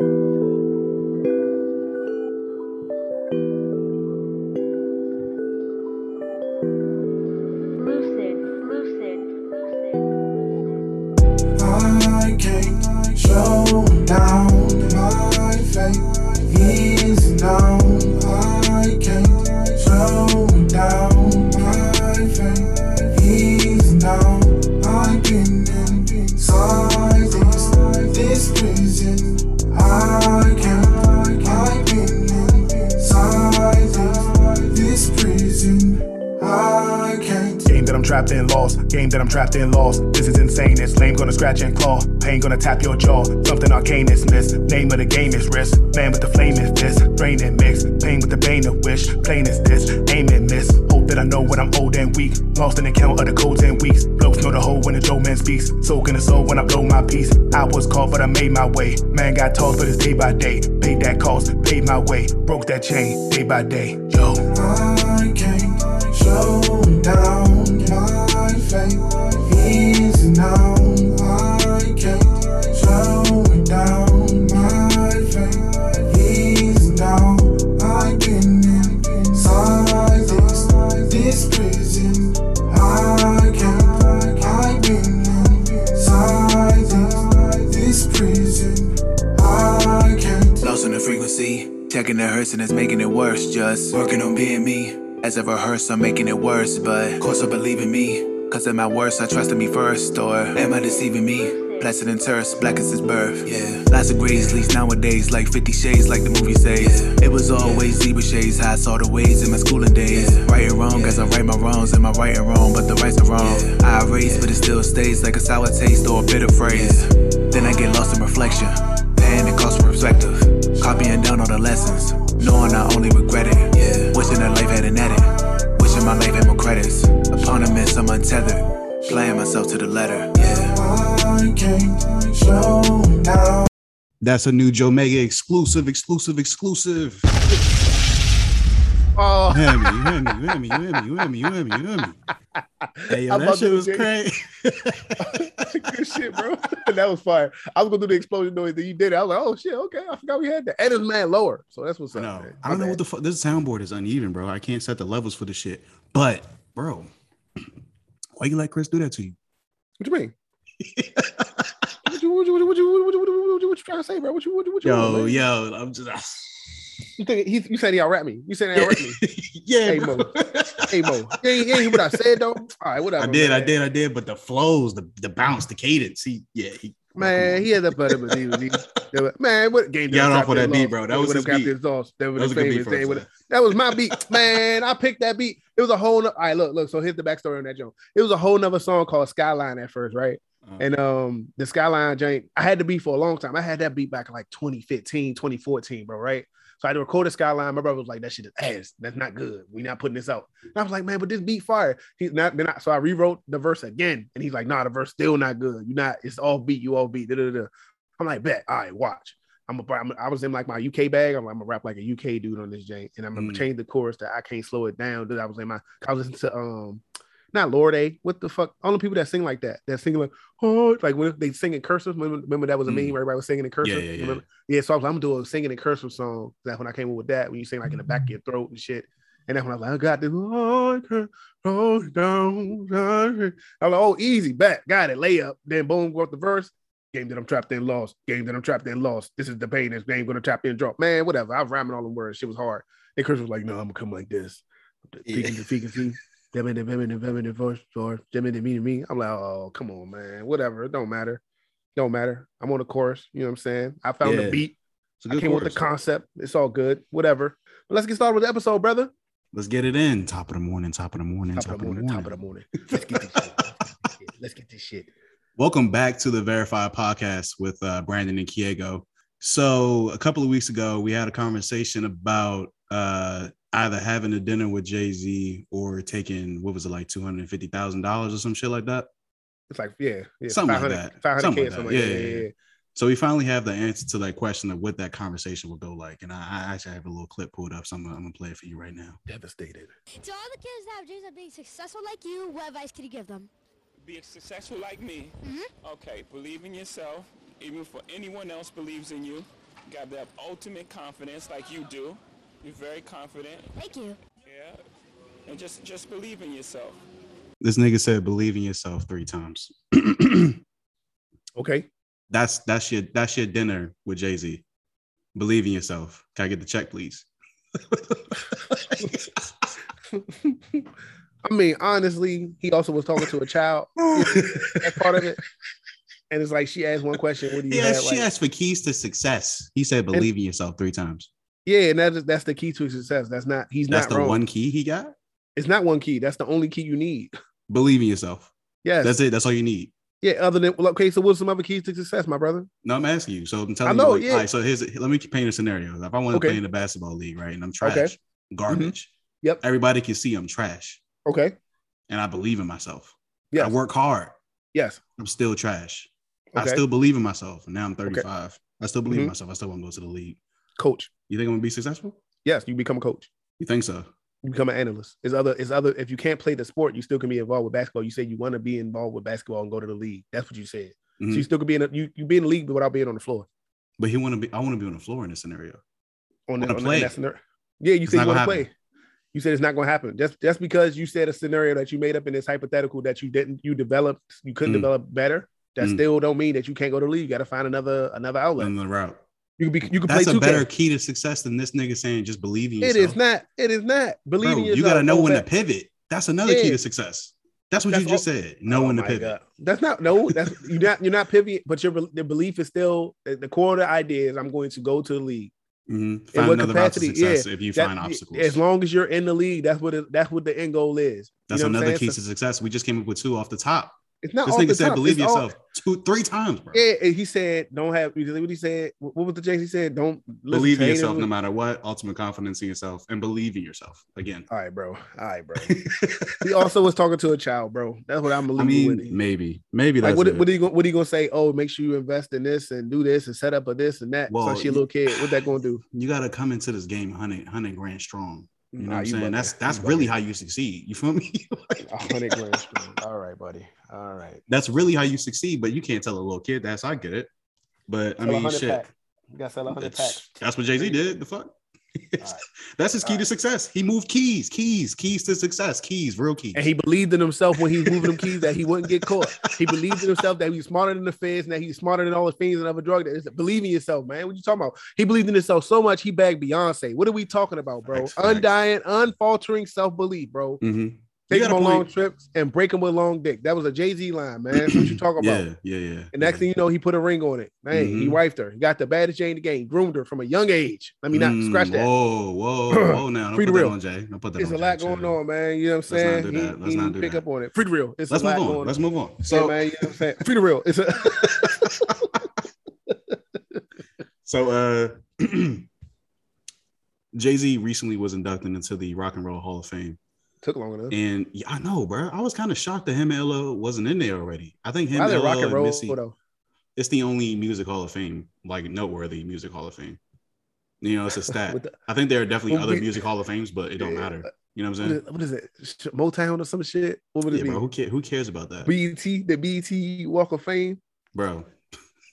Lucid, lucid, lucid. I can't slow down trapped in, lost. Game that I'm trapped in, lost. This is insane. It's lame, gonna scratch and claw. Pain gonna tap your jaw. Something arcane is missed. Name of the game is risk. Man with the flame is this. Drain and mix. Pain with the bane of wish. Plain is this. Aim and miss. Hope that I know when I'm old and weak. Lost in the count of the codes and weeks. Blokes know the hole when the Joe man speaks. Soak in the soul when I blow my piece. I was caught, but I made my way. Man got tossed, but it's day by day. Paid that cost, paid my way. Broke that chain day by day. Yo. And it's making it worse. Just working on being me. As I rehearse, I'm making it worse. But of course, I believe in me. Cause at my worst, I trusted me first. Or am I deceiving me? Placid and terse, black as his birth. Yeah. Lots of grays, at least nowadays, like 50 shades, like the movie says. Yeah. It was always zebra shades, how I saw the ways in my schooling days. Right and wrong, as I right my wrongs, and I right and wrong? But the rights are wrong. I erase, but it still stays like a sour taste or a bitter phrase. Then I get lost in reflection. And cost perspective. Copying down all the lessons. Knowing I only regret it. Yeah. Wishing that life had an edit. Wishing my life had more credits. Upon a miss, I'm untethered. Playing myself to the letter. Yeah. I can't slow down. That's a new Joe Mega exclusive, exclusive, exclusive. Oh, You hear me? You hear me? You hear me? You hear me? You hear me? You hear me? You hear me? Hey, yo, that shit was crazy. good shit, bro. that was fire. I was gonna do the explosion noise that you did. it. I was like, oh shit, okay. I forgot we had that. And it's man lower. So that's what's up. man. I don't know bad. what the fuck. This soundboard is uneven, bro. I can't set the levels for the shit. But, bro, why you let Chris do that to you? What you mean? what, you, what, you, what, you, what, you, what, you, what, you, what, you, what you trying to say, bro? What you what, you, what you Yo, man? yo, I'm just. You think he, you said he out me? You said he out rap me? yeah, Hey, bro. Mo. Hey Mo, you ain't hear what I said though. All right, whatever. I did, I did, I did. But the flows, the the bounce, the cadence. He, yeah, he. Man, he had a better but he was he, man. What game? Got that off with that beat, bro. That was his beat. Sauce. That That was, was a the beat famous for thing us, man. That was my beat, man. I picked that beat. It was a whole. No- All right, look, look. So here's the backstory on that joint. It was a whole nother song called Skyline at first, right? Uh, And um, the Skyline joint, I had the beat for a long time. I had that beat back in like 2015, 2014, bro, right? So I had to record the Skyline. My brother was like, "That shit is ass. That's not good. We not putting this out." And I was like, "Man, but this beat fire." He's not. Then I, so I rewrote the verse again, and he's like, "Nah, the verse still not good. You not. It's all beat. You all beat." Da, da, da. I'm like, "Bet. All right, watch." I'm a, I'm a, I was in like my UK bag. I'm like, I'm gonna rap like a UK dude on this jank, and I'm gonna Mm. change the chorus that I can't slow it down. Dude, I was in my. I was listening to um, not Lord A. What the fuck? All the people that sing like that. That sing like oh, like when they sing in cursive. Remember, remember that was a Mm. meme. where Everybody was singing in cursive. yeah, yeah. Remember? Yeah, so I was, I'm gonna do a singing in cursive song. That's when I came up with that. When you sing like in the back of your throat and shit. And that's when I was like, I got this. Oh, I hold down. I'm like, oh, easy, back, got it, layup. Then boom, wrote the verse. Game that I'm trapped in, lost. Game that I'm trapped in, lost. This is the pain. This game gonna trap in, drop. Man, whatever. I was rhyming all the words. Shit was hard. And Chris was like, No, I'm gonna come like this. Yeah. Peeking the frequency. Them and them and the voice or them and me me. I'm like, oh, come on, man. Whatever. It don't matter. Don't matter. I'm on the chorus. You know what I'm saying? I found Yeah. the beat. It's a I came with the concept. It's all good. Whatever. But let's get started with the episode, brother. Let's get it in. Top of the morning. Top of the morning. Top, of the morning, Top of the morning. Let's get this shit. Let's get this shit. Welcome back to the Verified Podcast with uh, Brandon and Keagoe. So a couple of weeks ago, we had a conversation about uh, either having a dinner with Jay Z or taking what was it like two hundred fifty thousand dollars or some shit like that. It's like, yeah, yeah. Something like that. 500 Something K like something like that. Yeah, Yeah, yeah, yeah, yeah. So we finally have the answer to that question of what that conversation will go like. And I, I actually have a little clip pulled up, so I'm gonna, I'm gonna play it for you right now. Devastated. To all the kids that have dreams of being successful like you, what advice could you give them? Be successful like me. Mhm. Okay, believe in yourself, even if anyone else believes in you. got that ultimate confidence like you do. You're very confident. Thank you. Yeah. And just just believe in yourself. This nigga said believe in yourself three times. Okay. That's that's your that's your dinner with Jay Z. Believe in yourself. Can I get the check, please? I mean, honestly, he also was talking to a child. That's part of it. And it's like she asked one question. What do you Yeah, have? she Like, asked for keys to success. He said believe in yourself three times. Yeah, and that's that's the key to success. That's not he's That's not the wrong. one key he got. It's not one key. That's the only key you need. Believe in yourself. Yes. That's it. That's all you need. yeah. Other than well, okay, so what's some other keys to success, my brother? No, I'm asking you. So I'm telling I know, you. Like, yeah. Right. So here's let me paint a scenario. If I want to Okay. play in the basketball league, right, and I'm trash, Okay. Mm-hmm. garbage. Yep. Everybody can see I'm trash, Okay. and I believe in myself. Yeah. I work hard. Yes. I'm still trash. I still believe in myself. And now I'm 35. I still believe in Mhm. myself. I still want to go to the league. Coach. You think I'm gonna be successful? Yes, you become a coach. You think so? You become an analyst. Is other is other if you can't play the sport, you still can be involved with basketball. You say you want to be involved with basketball and go to the league. That's what you said. Mhm. So you still could be in a, you you be in the league but without being on the floor. But he want to be. I want to be on the floor in this scenario. On the, on play. that scenario. Yeah, you It's said you want to play. You said it's not going to happen. Just just because you said a scenario that you made up in this hypothetical that you didn't you developed you couldn't Mm. develop better. That Mm. still don't mean that you can't go to the league. You got to find another another outlet. On the route. You could be you could That's play a 2K. better key to success than this nigga saying just believe in It is not. It is not. Believe Bro, you got to know when to pivot. That's another key to success. That's what That's you just all- said. Know Oh when to pivot. God. That's not no. That's you're not you're not pivoting, but your the belief is still the the core of the idea is I'm going to go to the league. Mhm. In Find what another route to capacity? success Yeah, if you That- find obstacles. As long as you're in the league, that's what it, that's what the end goal is. You That's know another key So to success. We just came up with two off the top. It's not This nigga said believe It's all- yourself two, three times, bro. yeah, and he said don't have. What he said? What was the James he said? Don't believe in yourself no matter what. Ultimate confidence in yourself and believe in yourself again. All right, bro. All right, bro. he also was talking to a child, bro. That's what I'm believing with mean, maybe, maybe Like that's what, it. what are you going what are you gonna say? Oh, make sure you invest in this and do this and set up a this and that. Well, so she a little kid. What that gonna do? you got to come into this game 100, 100 grand strong. You know Nah, what I'm saying? That's You that's bugging. really how you succeed. You feel me? Like. All right, buddy. All right. that's really how you succeed. But you can't tell a little kid that's I get it. But I mean, shit. pack. You gotta sell a hundred That's, packs. that's what Jay Z did. The fuck. Right. that's his key to success. He moved keys, keys, keys to success, keys, real keys. And he believed in himself when he was moving them keys that he wouldn't get caught. He believed in himself that he was smarter than the feds and that he's smarter than all the fiends and other drug dealers. Believe in yourself, man. What you talking about? He believed in himself so much he bagged Beyonce. What are we talking about, bro? Undying, unfaltering self-belief, bro. Mhm. Take him on long trips and break him with long dick. That was a Jay-Z line, man. That's what you talking about. Yeah, yeah, yeah. And next yeah. thing you know, he put a ring on it. Man, he Mhm. wifed her. He got the baddest Jay in the game, groomed her from a young age. Let me not Mm, scratch that. Whoa, whoa, whoa! Now, don't Free put real. on Jay. Don't put that It's on a lot Jay. going on, man. You know what I'm saying? Let's not do that. Let's he not do pick that. up on it. Free the real. It's Let's a lot move on. Let's move on. So, So, man, you know what I'm saying? Free the real. It's a so uh, Jay Z recently was inducted into the Rock and Roll Hall of Fame, took long enough. and yeah, I know, bro. I was kind of shocked that him and LL wasn't in there already. I think him, they LL, rock and and roll Missy. though? It's the only music Hall of Fame, like noteworthy music Hall of Fame. You know, it's a stat. The- I think there are definitely other we- music Hall of Fames, but it don't Yeah. matter. You know what I'm saying? what is it? Motown or some shit? What would it Yeah, be? bro. Who, ca- who cares about that, BET, the BET Walk of Fame. bro?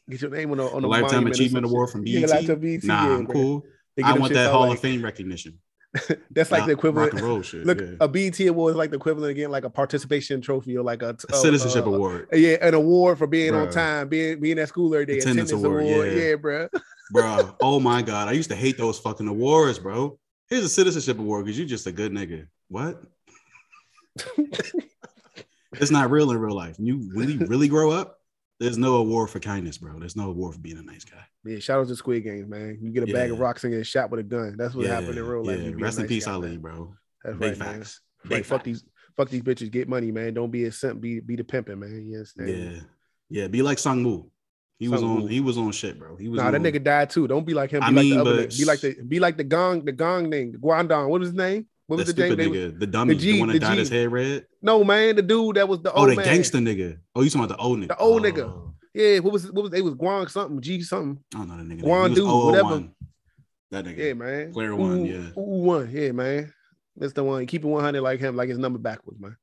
Get your name on a on a Lifetime Achievement Award from Yeah, BET. Lifetime BET. nah, yeah, I'm cool. I want that Hall like- of Fame recognition. That's like Nah, the equivalent. rock and roll shit. Look, yeah. a BET award is like the equivalent again, like a participation trophy or like a, A oh, citizenship uh, award, Yeah, an award for being on time, being being at school every day. Attendance Attendance, award, award, yeah. yeah, bro. bro. Oh my god, I used to hate those fucking awards, bro. Here's a citizenship award because you're just a good nigga. What? it's not real in real life. You really, really grow up, there's no award for kindness, bro. There's no award for being a nice guy. Yeah, shout out to Squid Games, man. You get a bag of rocks and get shot with a gun. That's what yeah, happened in real life. yeah. You be a Rest in nice peace, guy, Ali, man. bro. That's Big right, man. facts. Like, Big fuck facts. these, fuck these bitches. Get money, man. Don't be a simp. Be be the pimping, man. Understand? Yeah, yeah. Be like Woo. He was on. He was on shit, bro. He was. Nah, on, that nigga died too. Don't be like him. Be I like mean, the other. but- Be like the be like the gong the gong name. Guangdong. What was his name? What The was the, name? stupid nigga, the dummy, the, G- one that the dyed his hair red. No, man. The dude that was the Oh, old the man. gangster nigga. Oh, you talking about the old nigga? The old nigga. Oh, Yeah. What was what was it was Guang something G something. I don't know the nigga. Guan was Dude, 001. whatever. That nigga. Yeah, man. Player one, Ooh, yeah. Ooh, one. Yeah, man. That's the one. Keep it 100 like him, like his number backwards, man.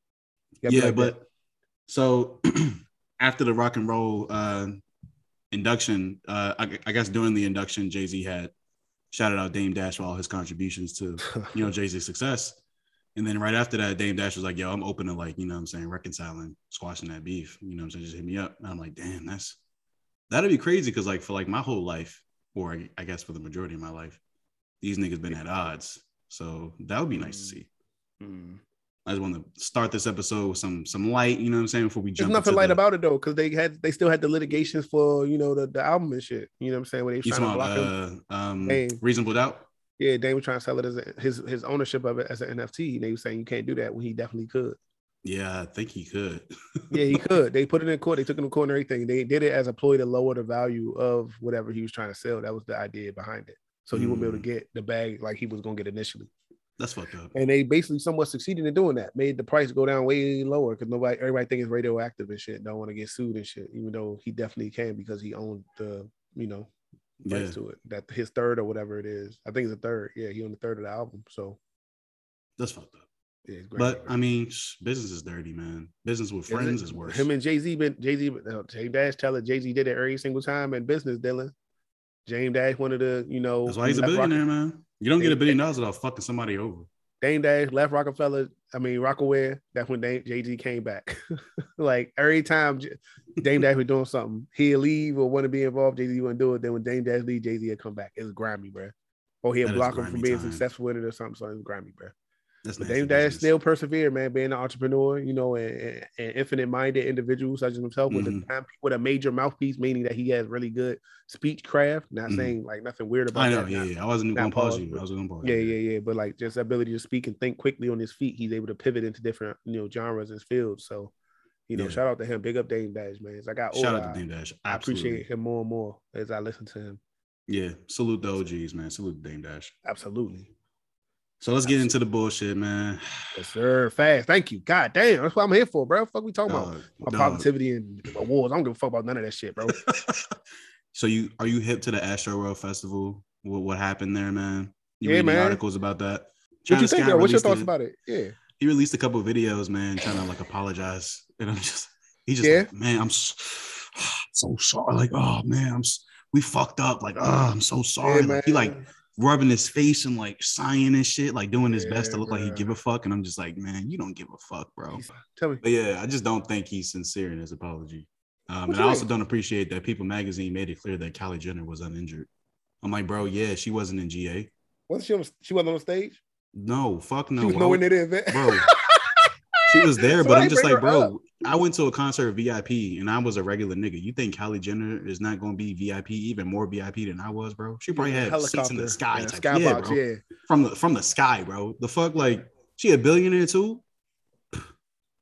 You gotta be yeah, like that. but so after the rock and roll uh induction, uh, I, I guess during the induction, Jay Z had shouted out Dame Dash for all his contributions to you know Jay Z's success. And then right after that, Dame Dash was like, "Yo, I'm open to like you know what I'm saying reconciling, squashing that beef. You know what I'm saying? Just hit me up." And I'm like, "Damn, that's that'd be crazy." Because like for like my whole life, or I, I guess for the majority of my life, these niggas been at odds. So that would be nice to see. Mm. I just want to start this episode with some some light. You know what I'm saying? Before we There's jump. nothing into light the- about it though, because they had they still had the litigations for you know the, the album and shit. You know what I'm saying? Where they trying to block talking him. uh, um, Hey. reasonable doubt? Yeah, Dame was trying to sell it as a, his his ownership of it as an NFT. And they were saying you can't do that when he definitely could. Yeah, I think he could. Yeah, he could. They put it in court. They took him to court and everything. They did it as a ploy to lower the value of whatever he was trying to sell. That was the idea behind it. So he wouldn't be able to Mm. get the bag like he was gonna get initially. That's fucked up. And they basically somewhat succeeded in doing that. Made the price go down way lower because nobody, everybody think it's radioactive and shit. Don't want to get sued and shit. Even though he definitely can because he owned the, you know, rights Yeah. to it. That his third or whatever it is. I think it's a third. Yeah, he owned the third of the album. So That's fucked up. yeah. But I mean, business is dirty, man. Business with friends is worse. Him and Jay Z been Jay Z James Dash tell it Jay Z did it every single time in business, Dylan. James Dash one of the you know, That's why he's a Rock- billionaire, man. You don't get a billion dollars without fucking somebody over. Dame Dash left Rockefeller. I mean Rocawear. That's when Jay Z came back. like every time Dame Dash was doing something, he'd leave or want to be involved. Jay Z wouldn't do it. Then when Dame Dash leave, Jay Z would come back. It's grimy, bro. Or he'd That block him from being time. successful with it or something. So it's grimy, bro. That's nasty Dame Dash still persevered, man, being an entrepreneur, you know, and, and, and infinite-minded individual such as himself with Mhm. a with a major mouthpiece, meaning that he has really good speech craft. Not Mhm. saying like nothing weird about I know, that. yeah, not- yeah. I wasn't gonna pause pause, you. I was gonna pause. yeah, yeah, yeah. But like just ability to speak and think quickly on his feet, he's able to pivot into different, you know, genres and fields. So, you know, Yeah. shout out to him. Big up Dame Dash, man. As I got Shout out to Dame Dash. I Absolutely. appreciate him more and more as I listen to him. Yeah, salute the OGs, man. Salute Dame Dash. Absolutely. So let's get into the bullshit, man. Yes, sir. Fast. Thank you. God damn. That's what I'm here for, bro. Fuck we talking about. My dog. positivity and awards. I don't give a fuck about none of that shit, bro. so you are you hip to the Astroworld Festival? What what happened there, man? You Yeah, read any man. articles about that? What you think, Scott? What's your thoughts a- about it? Yeah. He released a couple videos, man, trying to like apologize, and I'm just he just Yeah. like, man, I'm s- so sorry. Like, oh man, I'm we fucked up. Like, oh, I'm so sorry. Yeah, like, he like. Rubbing his face and like sighing and shit, like doing his best to Yeah, look like he give a fuck. And I'm just like, man, you don't give a fuck, bro. Tell me. But yeah, I just don't think he's sincere in his apology. Um, and I also mean? don't appreciate that People Magazine made it clear that Kylie Jenner was uninjured. I'm like, bro, yeah, she wasn't in GA. Wasn't she on, she wasn't on the stage? No, fuck no. she was nowhere near the event. bro. She was there, So but I'm just like, bro, up? I went to a concert VIP and I was a regular nigga. You think Kylie Jenner is not going to be VIP, even more VIP than I was, bro? She probably had seats in the sky, yeah, type- skybox, yeah, from the from the sky, bro. The fuck, like she a billionaire too.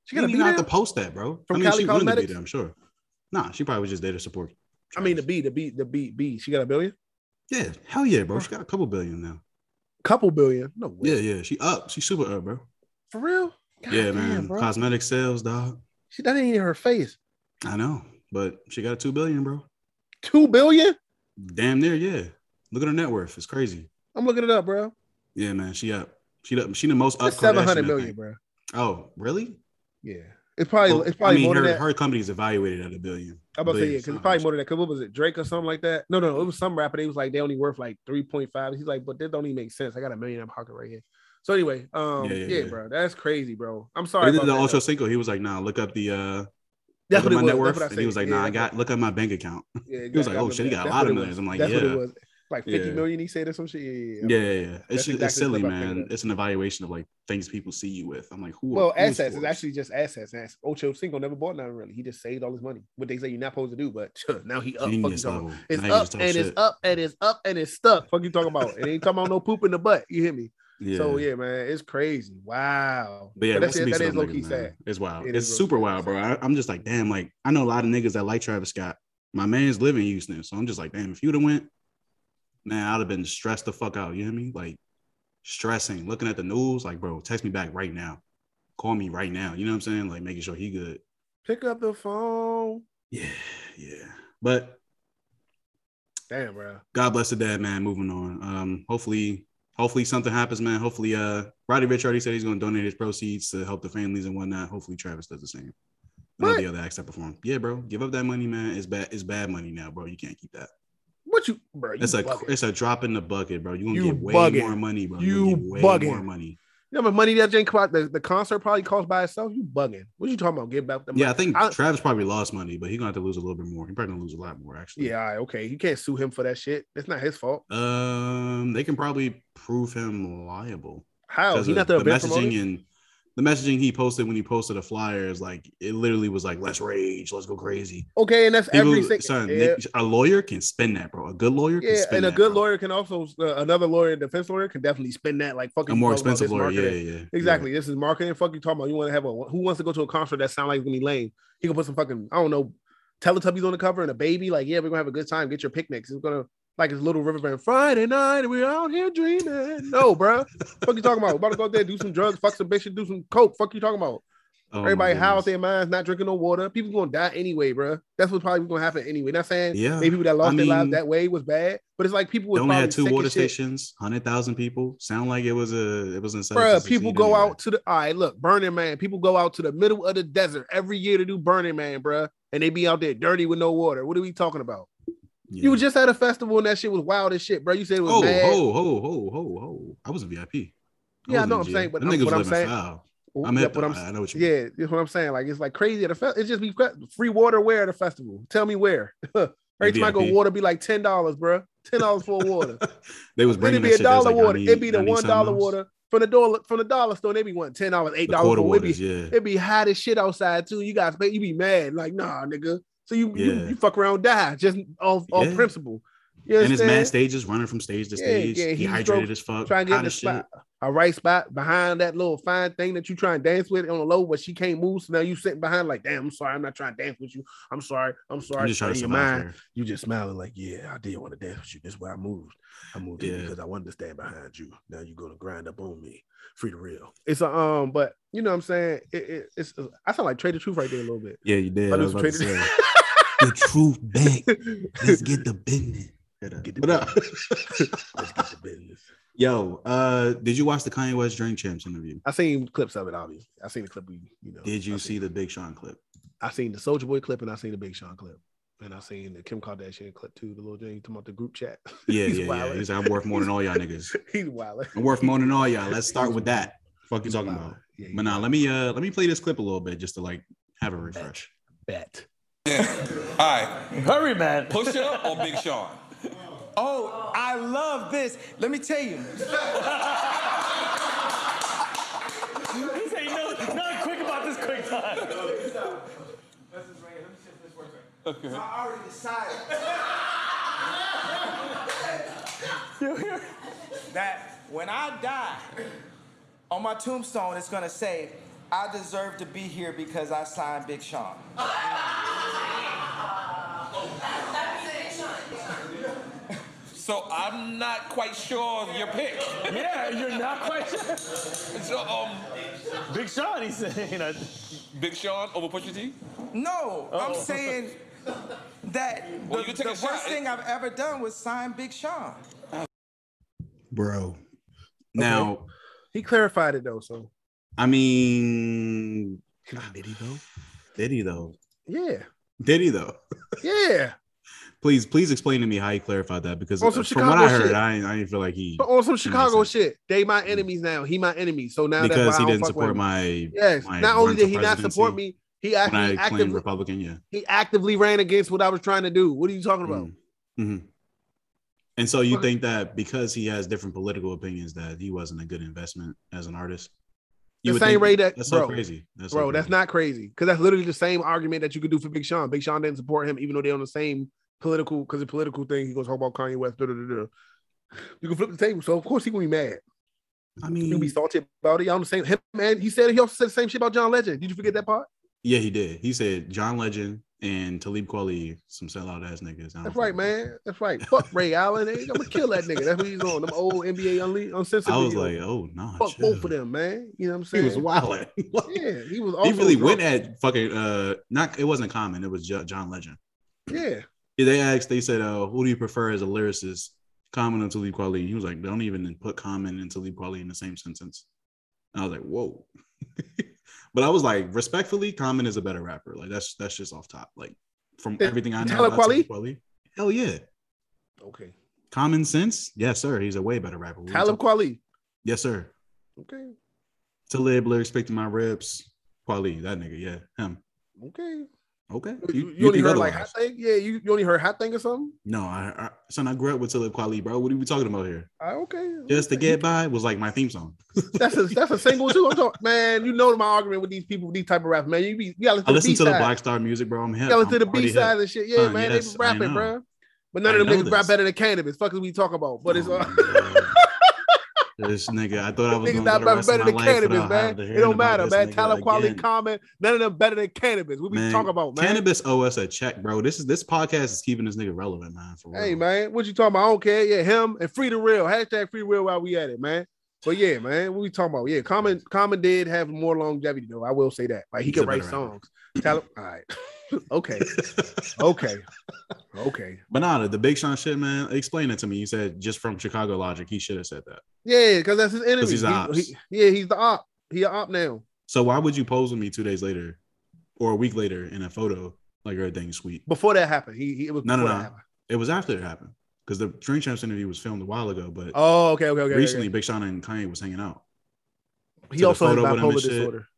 She gotta didn't be have to post that, bro. From I mean, Cali she wanted to be Cosmetics? there, I'm sure. Nah, she probably was just there to support. I mean, the B, the B, the B, B. She got a billion, yeah, hell yeah, bro. She got a couple billion now. couple billion. No way. Yeah, yeah, she up. She super up, bro. For real? God yeah, damn, man. bro. Cosmetic sales, dog. She that ain't in her face. I know, but she got a two billion, bro. Two billion? Damn near, yeah. Look at her net worth. It's crazy. I'm looking it up, bro. Yeah, man. She up. She up. she the most up. Seven hundred million, bro. Oh, really? Yeah. It's probably Well, it's probably I mean, more her, than that. her company's evaluated at a billion. I'm about to say yeah, because it's probably more than that. Because what was it, Drake or something like that? No, no, no, it was some rapper. They was like they only worth like 3.5. He's like, but this don't even make sense. I got a million in my pocket right here. So anyway, um, Yeah, yeah, yeah, bro, that's crazy, bro. I'm sorry. he did the Ultra. Cinco. He was like, nah, look up the uh That's look my was. net worth. And he was like, nah, I got look at my bank account. yeah, he was like, oh, shit, he got a lot of millions. I'm like, that's what yeah. it was. Like 50 Yeah. million, he said or some shit. Yeah, yeah, Yeah, yeah, yeah. It's, just, exactly it's silly, what I'm thinking man. It's an evaluation of like things people see you with. I'm like, who? Well, is assets is actually just assets. And Ocho Cinco never bought nothing really. He just saved all his money. What they say you're not supposed to do, but now he up. Genius about? It's up and it's up and it's up and it's stuck. Fuck you talking about? It ain't talking about no poop in the butt. You hear me? Yeah. So yeah, man, it's crazy. Wow. But yeah, that's rest in it. That is low key sad. It's wild. It it's super wild, bro. I, I'm just like, damn. Like, I know a lot of niggas that like Travis Scott. My man's living in Houston, so I'm just like, damn. If you'd have went, man, I'd have been stressed the fuck out. You hear me? Like, stressing, looking at the news. Like, bro, text me back right now. Call me right now. You know what I'm saying? Like, making sure he good. Pick up the phone. Yeah, yeah. But Damn, bro. God bless the dead, man. Moving on. Um, hopefully, hopefully something happens, man. Hopefully, uh, Roddy Ricch already said he's gonna donate his proceeds to help the families and whatnot. Hopefully, Travis does the same. Of What? the other acts that performed. Yeah, bro. Give up that money, man. It's bad. It's bad money now, bro. You can't keep that. What you, bro? You It's a it's a drop in the bucket, bro. You gonna You get way bugging. more money, bro. You gonna get way bugging. more money. You know how money that come out? The, the concert probably cost by itself. You bugging? What are you talking about? Give back the money? Yeah, I think I- Travis probably lost money, but he's gonna have to lose a little bit more. He probably gonna lose a lot more, actually. Yeah, right, okay. You can't sue him for that shit. It's not his fault. Um, they can probably prove him liable. How? because He not the, the messaging promoter? and the messaging he posted when he posted the flyers, like it literally was like, "Let's rage, let's go crazy." Okay, and that's People, every single. son, yeah, they- a lawyer can spin that, bro. A good lawyer, can yeah, and a that, good bro. lawyer can also uh, another lawyer, defense lawyer, can definitely spin that like fucking. a more expensive lawyer, yeah, marketing. yeah, yeah. Exactly. This is marketing. Fuck you talking about. You want to have a who wants to go to a concert that sound like it's gonna be lame? He can put some fucking I don't know Teletubbies on the cover and a baby. Like yeah, we're gonna have a good time. Get your picnics. It's gonna like it's little river band Friday night and we're out here dreaming. No, bro. fuck you talking about? About to go out there do some drugs, fuck some bitches, do some coke. Fuck you talking about? Oh, Everybody high out their minds, not drinking no water. People gonna die anyway, bro. That's what's probably gonna happen anyway. Not saying Yeah, maybe people that lost I their lives that way was bad, but it's like people only had two water stations, hundred thousand people. Sound like it was a it was insane. Bruh, people go out to the all right. Look, Burning Man. People go out to the middle of the desert every year to do Burning Man, bruh. And they be out there dirty with no water. What are we talking about? You just at a festival and that shit was wild as shit, bro. You said it was Oh, mad. ho, ho, ho, ho, ho! I was a VIP. Yeah, I know what I'm saying, but I'm- what I'm saying- foul. Oh, I'm yeah, but. I'm- I know what you mean. Yeah, that's what I'm saying. Like it's like crazy at a festival. It's just be free water where at a festival. Tell me where. Every time I go water be like ten dollars, bruh. Ten dollars for water. They was bringing it'd be a. Dollar like, I water. need- It'd be the one dollar water from the dollar from the dollar store. They be wanting ten dollars, eight dollars. It'd be yeah. it'd be hot as shit outside too. You guys, you be mad like nah, nigga. So you you, Yeah. you fuck around, die just off off Yeah. principle. You And his mad stages running from stage to stage, yeah, he dehydrated as fuck, Try and get in the as shit. spot, a right spot behind that little fine thing that you try and dance with on the low, but she can't move. So now you sitting behind like, damn, I'm sorry, I'm not trying to dance with you. I'm sorry, I'm sorry. I'm just trying to your mind, you just smiling like, yeah, I did want to dance with you. This is why I moved. I moved in Yeah. because I wanted to stand behind you. Now you're gonna grind up on me. Free to real. It's a um, but you know what I'm saying? It, it, it's I sound like Trade the Truth right there a little bit. Yeah, you did. I I was about to say. the truth back. Let's get the business. Get the What up? Let's get the business. Yo, uh, did you watch the Kanye West Drink Champs interview? I seen clips of it, obviously. I seen the clip we, you know. Did you I see the Big Sean clip? I seen the Soulja Boy clip and I seen the Big Sean clip. And I seen the Kim Kardashian clip too, the little Jane talking about the group chat. Yeah, He's yeah, yeah. He's like, I'm worth more than all y'all niggas. He's wild. I'm worth more than all y'all. Let's start with that. Fuck you talking about? Yeah, But now let me uh let me play this clip a little bit just to like have a refresh. bet. All right. Hurry, man. Push it up or Big Sean? Oh, I love this. Let me tell you. this ain't no, not quick about this quick time. Let me see if this works right. Okay. I already decided. that when I die, on my tombstone, it's gonna say, I deserve to be here because I signed Big Sean. So I'm not quite sure of your pick. Yeah, you're not quite sure. So um, Big Sean, he said, you know. Big Sean over Pusha T. No, I'm Oh. saying that Well, the, the a shot. worst thing I've ever done was sign Big Sean. Bro. Now, He clarified it though, so I mean did he though? did he though? Yeah, Did he though? yeah. Please, please explain to me how he clarified that because from what I heard, shit. I I didn't feel like he But on some Chicago shit, they my enemies now. He my enemy. So now that's because he didn't support my Yes. my Not only did he not support me, he when I actually actively Republican. Yeah. he actively ran against what I was trying to do. What are you talking about? hmm And so you think that because he has different political opinions, that he wasn't a good investment as an artist? You The would same think- way that that's so crazy. That's so bro, that's not crazy because that's literally the same argument that you could do for Big Sean. Big Sean didn't support him, even though they're on the same political because the political thing. He goes talk about Kanye West. Da, da, da, da. You can flip the table, so of course he gonna be mad. I mean, he'll be salty about it. Y'all the same. Him, man, he said he also said the same shit about John Legend. Did you forget that part? yeah, he did. He said John Legend and Talib Kweli, some sellout ass niggas. That's right, man. That's right. Fuck Ray Allen. I'm gonna kill that nigga. That's what he's on. Them old NBA unle- uncensored. I was videos. like, oh no, fuck chill. both of them, man. You know what I'm saying? He was wilding. Yeah, he was. he really drunk. went at fucking uh not it wasn't common it was john legend Yeah, Yeah, they asked they said uh who do you prefer as a lyricist common and talib kweli he was like don't even put common and talib kweli in the same sentence and i was like whoa But I was like, respectfully, Common is a better rapper. Like that's that's just off top. Like from everything I know. Talib about Kweli? Kweli, hell yeah. Okay. Common sense, yes, sir. He's a way better rapper. What Talib Kweli. yes, sir. Okay. Talib, lyrics, expecting my ribs. Kweli, that nigga, yeah, him. Okay. Okay. You, You, you only heard like hot otherwise? thing? Yeah, you, you only heard hot thing or something? No, I, I son, I grew up with Talib Kweli, bro. What are we talking about here? Ah, okay. Just to get by was like my theme song. That's a that's a single too. I'm talking, man. You know my argument with these people, with these type of rappers, man. You be you gotta I listen listen to the to the Black Star music, bro. I'm hip. You gotta listen to the B side hip. and shit. Yeah, Son, man. yes, they be rapping, bro. But none I of them niggas rap better than Canibus. Fuck is we talk about? But it's Oh, uh, This nigga, I thought I was niggas gonna not better, rest better of than my life Canibus, man. It don't matter, man. Talib Kweli comment. None of them better than Canibus. What we Man, talk about, man? Canibus us a check, bro. This is this podcast is keeping this nigga relevant, man. For real. Hey man, what you talking about? I don't care. Yeah, him and free the real. Hashtag free real while we at it, man. But yeah, man, what we talking about? Yeah, Common Common did have more longevity though. I will say that. Like he He's could write songs. Talent. All right. Okay. Okay. Okay. But nah, the, Big Sean shit, man. Explain it to me. You said just from Chicago Logic, he should have said that. Yeah, because that's his enemy. he's He- he- yeah, he's the op. He a op now. So why would you pose with me two days later, or a week later in a photo like everything's sweet? Before that happened, he, he it was No, no, no. that happened. It was after it happened because the Drink Champs interview was filmed a while ago. But Oh, okay, okay, okay. okay. recently, Big Sean and Kanye was hanging out. he a also has with bipolar disorder.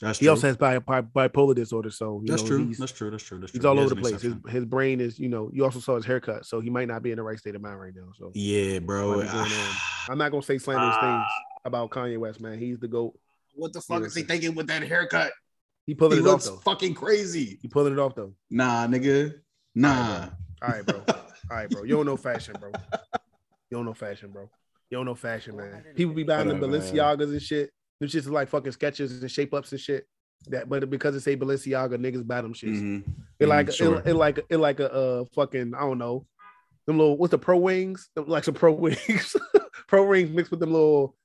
That's He true. also has bi- bi- bipolar disorder, so you That's know, true. He's, That's true. That's true. That's true. he's all He over the place. His, his brain is, you know, you also saw his haircut, so he might not be in the right state of mind right now. So Yeah, bro. might be going on. I'm not gonna say slanderous ah. things about Kanye West, man. He's the goat. What the fuck is he thinking with that haircut? He pulling He it off though. fucking crazy. He pulling it off though. Nah, nigga. Nah. All right, bro. All right, bro. You don't know fashion, bro. You don't know fashion, bro. You don't know fashion, man. People be buying them Whatever, man. Balenciagas and shit. Them shits is like fucking sketches and shape ups and shit. That, but because it say Balenciaga, niggas buy them shits. Mhm. It like Mhm, sure. it, it like it like a uh fucking I don't know them little what's the pro wings like some pro wings pro wings mixed with them little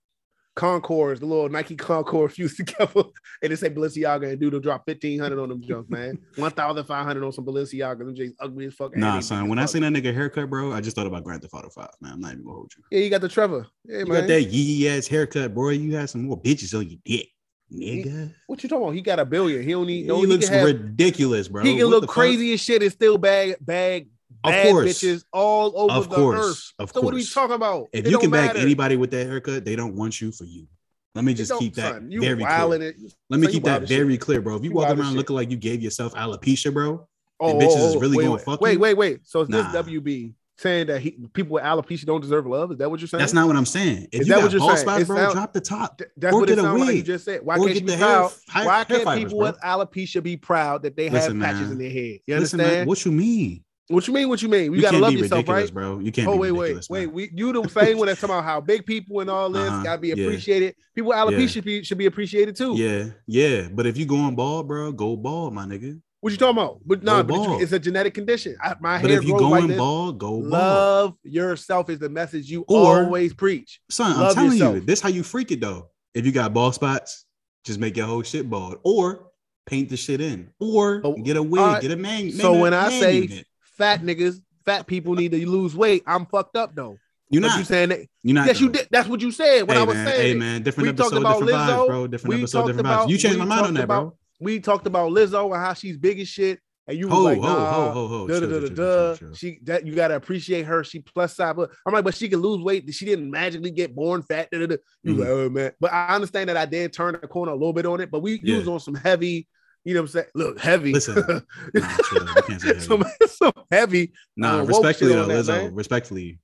Concords the little Nike Concord fused together and they say Balenciaga and dude drop fifteen hundred on them junk man one thousand five hundred on some Balenciaga them J's ugly as fuck Nah, son. When I seen that nigga haircut, bro, I just thought about Grand Theft Auto Five. Man, I'm not even gonna hold you. yeah you got the Trevor yeah You man got that yee ass haircut, bro. You had some more bitches on your dick, nigga. what you talking about he got a billion he don't need he no he, looks have, ridiculous, bro. he can What look the fuck? crazy as shit and still bag bag Of bad course. bitches all over Of the course, earth of so what are we talking about If It you can bag matter. anybody with that haircut, they don't want you for you. Let me just keep that son, very clear. it. Let me keep that as shit. very clear, bro. If you, You walk around shit. looking like you gave yourself alopecia, bro, Oh, and bitches oh, is oh, really wait, wait, fuck wait, you. wait, wait. wait. So is Nah. this WB saying that he, people with alopecia don't deserve love? Is that what you're saying? that's not what I'm saying. If Is you that got what you're bald saying? spots, bro, sound- drop the top. Th- That's Or what it get a sounds like you just said. Why Or can't get you be proud? hair- Why hair can't fibers, people bro. with alopecia be proud that they have patches man. in their head? You Listen, understand? man, what you mean? What you mean? What you mean? You, You gotta love yourself, right? bro. You can't oh be wait, ridiculous, wait, man. wait. We, you the same one that's talking about how big people and all this Uh-huh, gotta be yeah. appreciated. People with alopecia be, should be appreciated too. Yeah, yeah. But if you going bald, bro, go bald, my nigga. What you talking about? But no, Go but you- bald. it's a genetic condition. I, my But hair if you going like bald, go bald. Love yourself is the message you Or- always preach. Son, I'm telling yourself. you, this how you freak it though. If you got bald spots, just make your whole shit bald, or paint the shit in, or get a wig, right. get a man. So man- when I man say unit. Fat niggas, fat people need to lose weight, I'm fucked up though. you're not, you saying that? you're not. yes, you did. That's what you said when hey, I was man, saying. hey man, different We talked episode, about different vibes, Lizzo. bro. Different We episode, talked different about- vibes. You changed my mind on talked that, bro. We talked about Lizzo and how she's big as shit, and you was Ho, like, nah, ho, ho. duh, duh, duh, duh. She that you gotta appreciate her. She plus size, but I'm like, but she can lose weight. She didn't magically get born fat. Da, da, da. You Mhm. like, oh man. But I understand that I did turn the corner a little bit on it, but we Yeah. used on some heavy. You know what I'm saying? Look, heavy. Listen, Nah, chill. Can't say heavy. some, some heavy. Nah, uh, respectfully though, Lizzo. man. Respectfully,